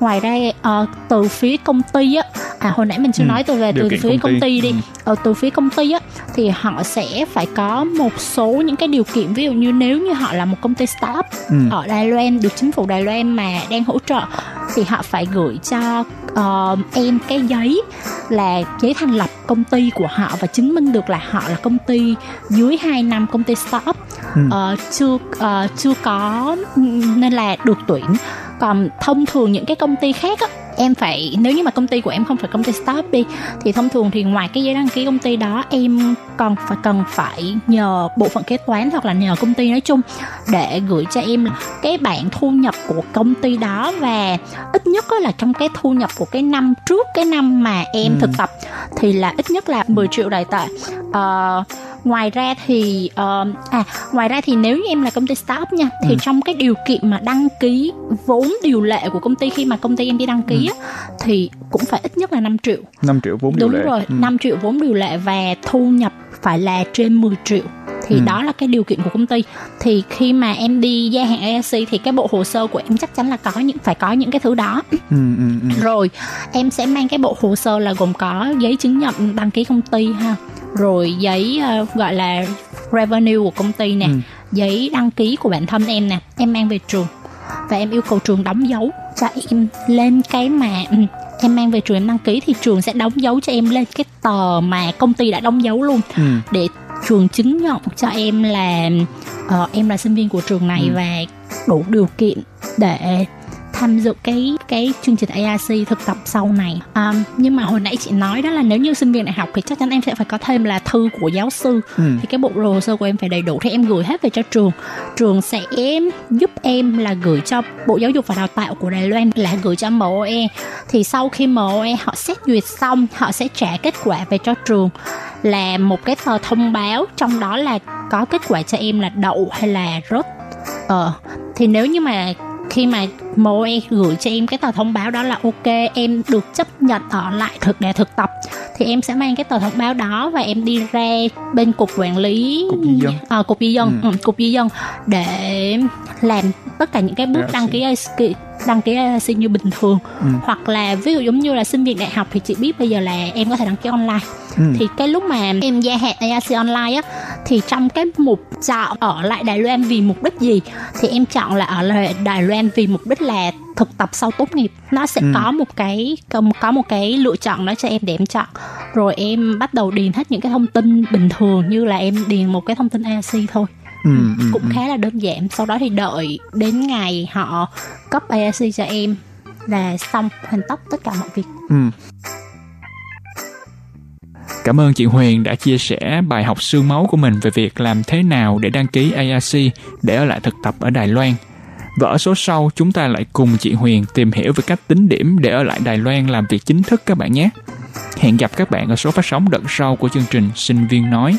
ngoài ra ờ, từ phía công ty á à hồi nãy mình chưa Ừ, nói từ về từ phía công công ty. ty đi Ừ. ờ, từ phía công ty á thì họ sẽ phải có một số những cái điều kiện ví dụ như nếu như họ là một công ty startup Ừ. ở Đài Loan được chính phủ Đài Loan mà đang hỗ trợ thì họ phải gửi cho ờ, em cái giấy là giấy thành lập công ty của họ và chứng minh được là họ là công ty dưới 2 năm công ty startup Ừ. Ờ, chưa ờ, chưa có nên là được tuyển còn thông thường những cái công ty khác á em phải nếu như mà công ty của em không phải công ty startup đi thì thông thường thì ngoài cái giấy đăng ký công ty đó em còn phải cần phải nhờ bộ phận kế toán hoặc là nhờ công ty nói chung để gửi cho em cái bản thu nhập của công ty đó và ít nhất là trong cái thu nhập của cái năm trước cái năm mà em Ừ. thực tập thì là ít nhất là 10 triệu đài tệ Ờ, ngoài ra thì ờ, à ngoài ra thì nếu như em là công ty startup nha thì Ừ. trong cái điều kiện mà đăng ký vốn điều lệ của công ty khi mà công ty em đi đăng ký á, thì cũng phải ít nhất là 5 triệu 5 triệu vốn điều đúng lệ. rồi Ừ. 5 triệu vốn điều lệ và thu nhập phải là trên 10 triệu thì Ừ. đó là cái điều kiện của công ty thì khi mà em đi gia hạn ASC thì cái bộ hồ sơ của em chắc chắn là có những phải có những cái thứ đó Ừ, ừ, ừ. rồi em sẽ mang cái bộ hồ sơ là gồm có giấy chứng nhận đăng ký công ty ha rồi giấy ờ, gọi là revenue của công ty nè Ừ. giấy đăng ký của bản thân em nè em mang về trường và em yêu cầu trường đóng dấu cho em lên cái mà ừ, em mang về trường em đăng ký thì trường sẽ đóng dấu cho em lên cái tờ mà công ty đã đóng dấu luôn Ừ. để trường chứng nhận cho em là ờ, em là sinh viên của trường này Ừ. và đủ điều kiện để tham dự cái cái chương trình ARC thực tập sau này. À, nhưng mà hồi nãy chị nói đó là nếu như sinh viên đại học thì chắc chắn em sẽ phải có thêm là thư của giáo sư. Ừ. thì cái bộ hồ sơ của em phải đầy đủ thì em gửi hết về cho trường. Trường sẽ giúp em là gửi cho bộ giáo dục và đào tạo của đài loan là gửi cho MOE thì sau khi MOE họ xét duyệt xong họ sẽ trả kết quả về cho trường. Là một cái tờ thông báo trong đó là có kết quả cho em là đậu hay là rớt. Ờ thì nếu như mà khi mà MOE gửi cho em cái tờ thông báo đó là ok em được chấp nhận ở lại thực để thực tập thì em sẽ mang cái tờ thông báo đó và em đi ra bên cục quản lý Cục di dân. à, cục di dân Ừ. ừ. cục di dân để làm tất cả những cái bước IRC. đăng ký IC đăng ký IC như bình thường Ừ. hoặc là ví dụ giống như là sinh viên đại học thì chị biết bây giờ là em có thể đăng ký online Ừ. thì cái lúc mà em gia hạn AIC online á thì trong cái mục chọn ở lại Đài Loan vì mục đích gì thì em chọn là ở lại Đài Loan vì mục đích là thực tập sau tốt nghiệp nó sẽ Ừ. có một cái có, có một cái lựa chọn đó cho em để em chọn rồi em bắt đầu điền hết những cái thông tin bình thường như là em điền một cái thông tin AIC thôi Ừ, ừ, cũng ừ. khá là đơn giản sau đó thì đợi đến ngày họ cấp AIC cho em là xong hoàn tất tất cả mọi việc Ừ. Cảm ơn chị Huyền đã chia sẻ bài học xương máu của mình về việc làm thế nào để đăng ký ARC để ở lại thực tập ở Đài Loan. Và ở số sau, chúng ta lại cùng chị Huyền tìm hiểu về cách tính điểm để ở lại Đài Loan làm việc chính thức các bạn nhé. Hẹn gặp các bạn ở số phát sóng đợt sau của chương trình Sinh viên nói.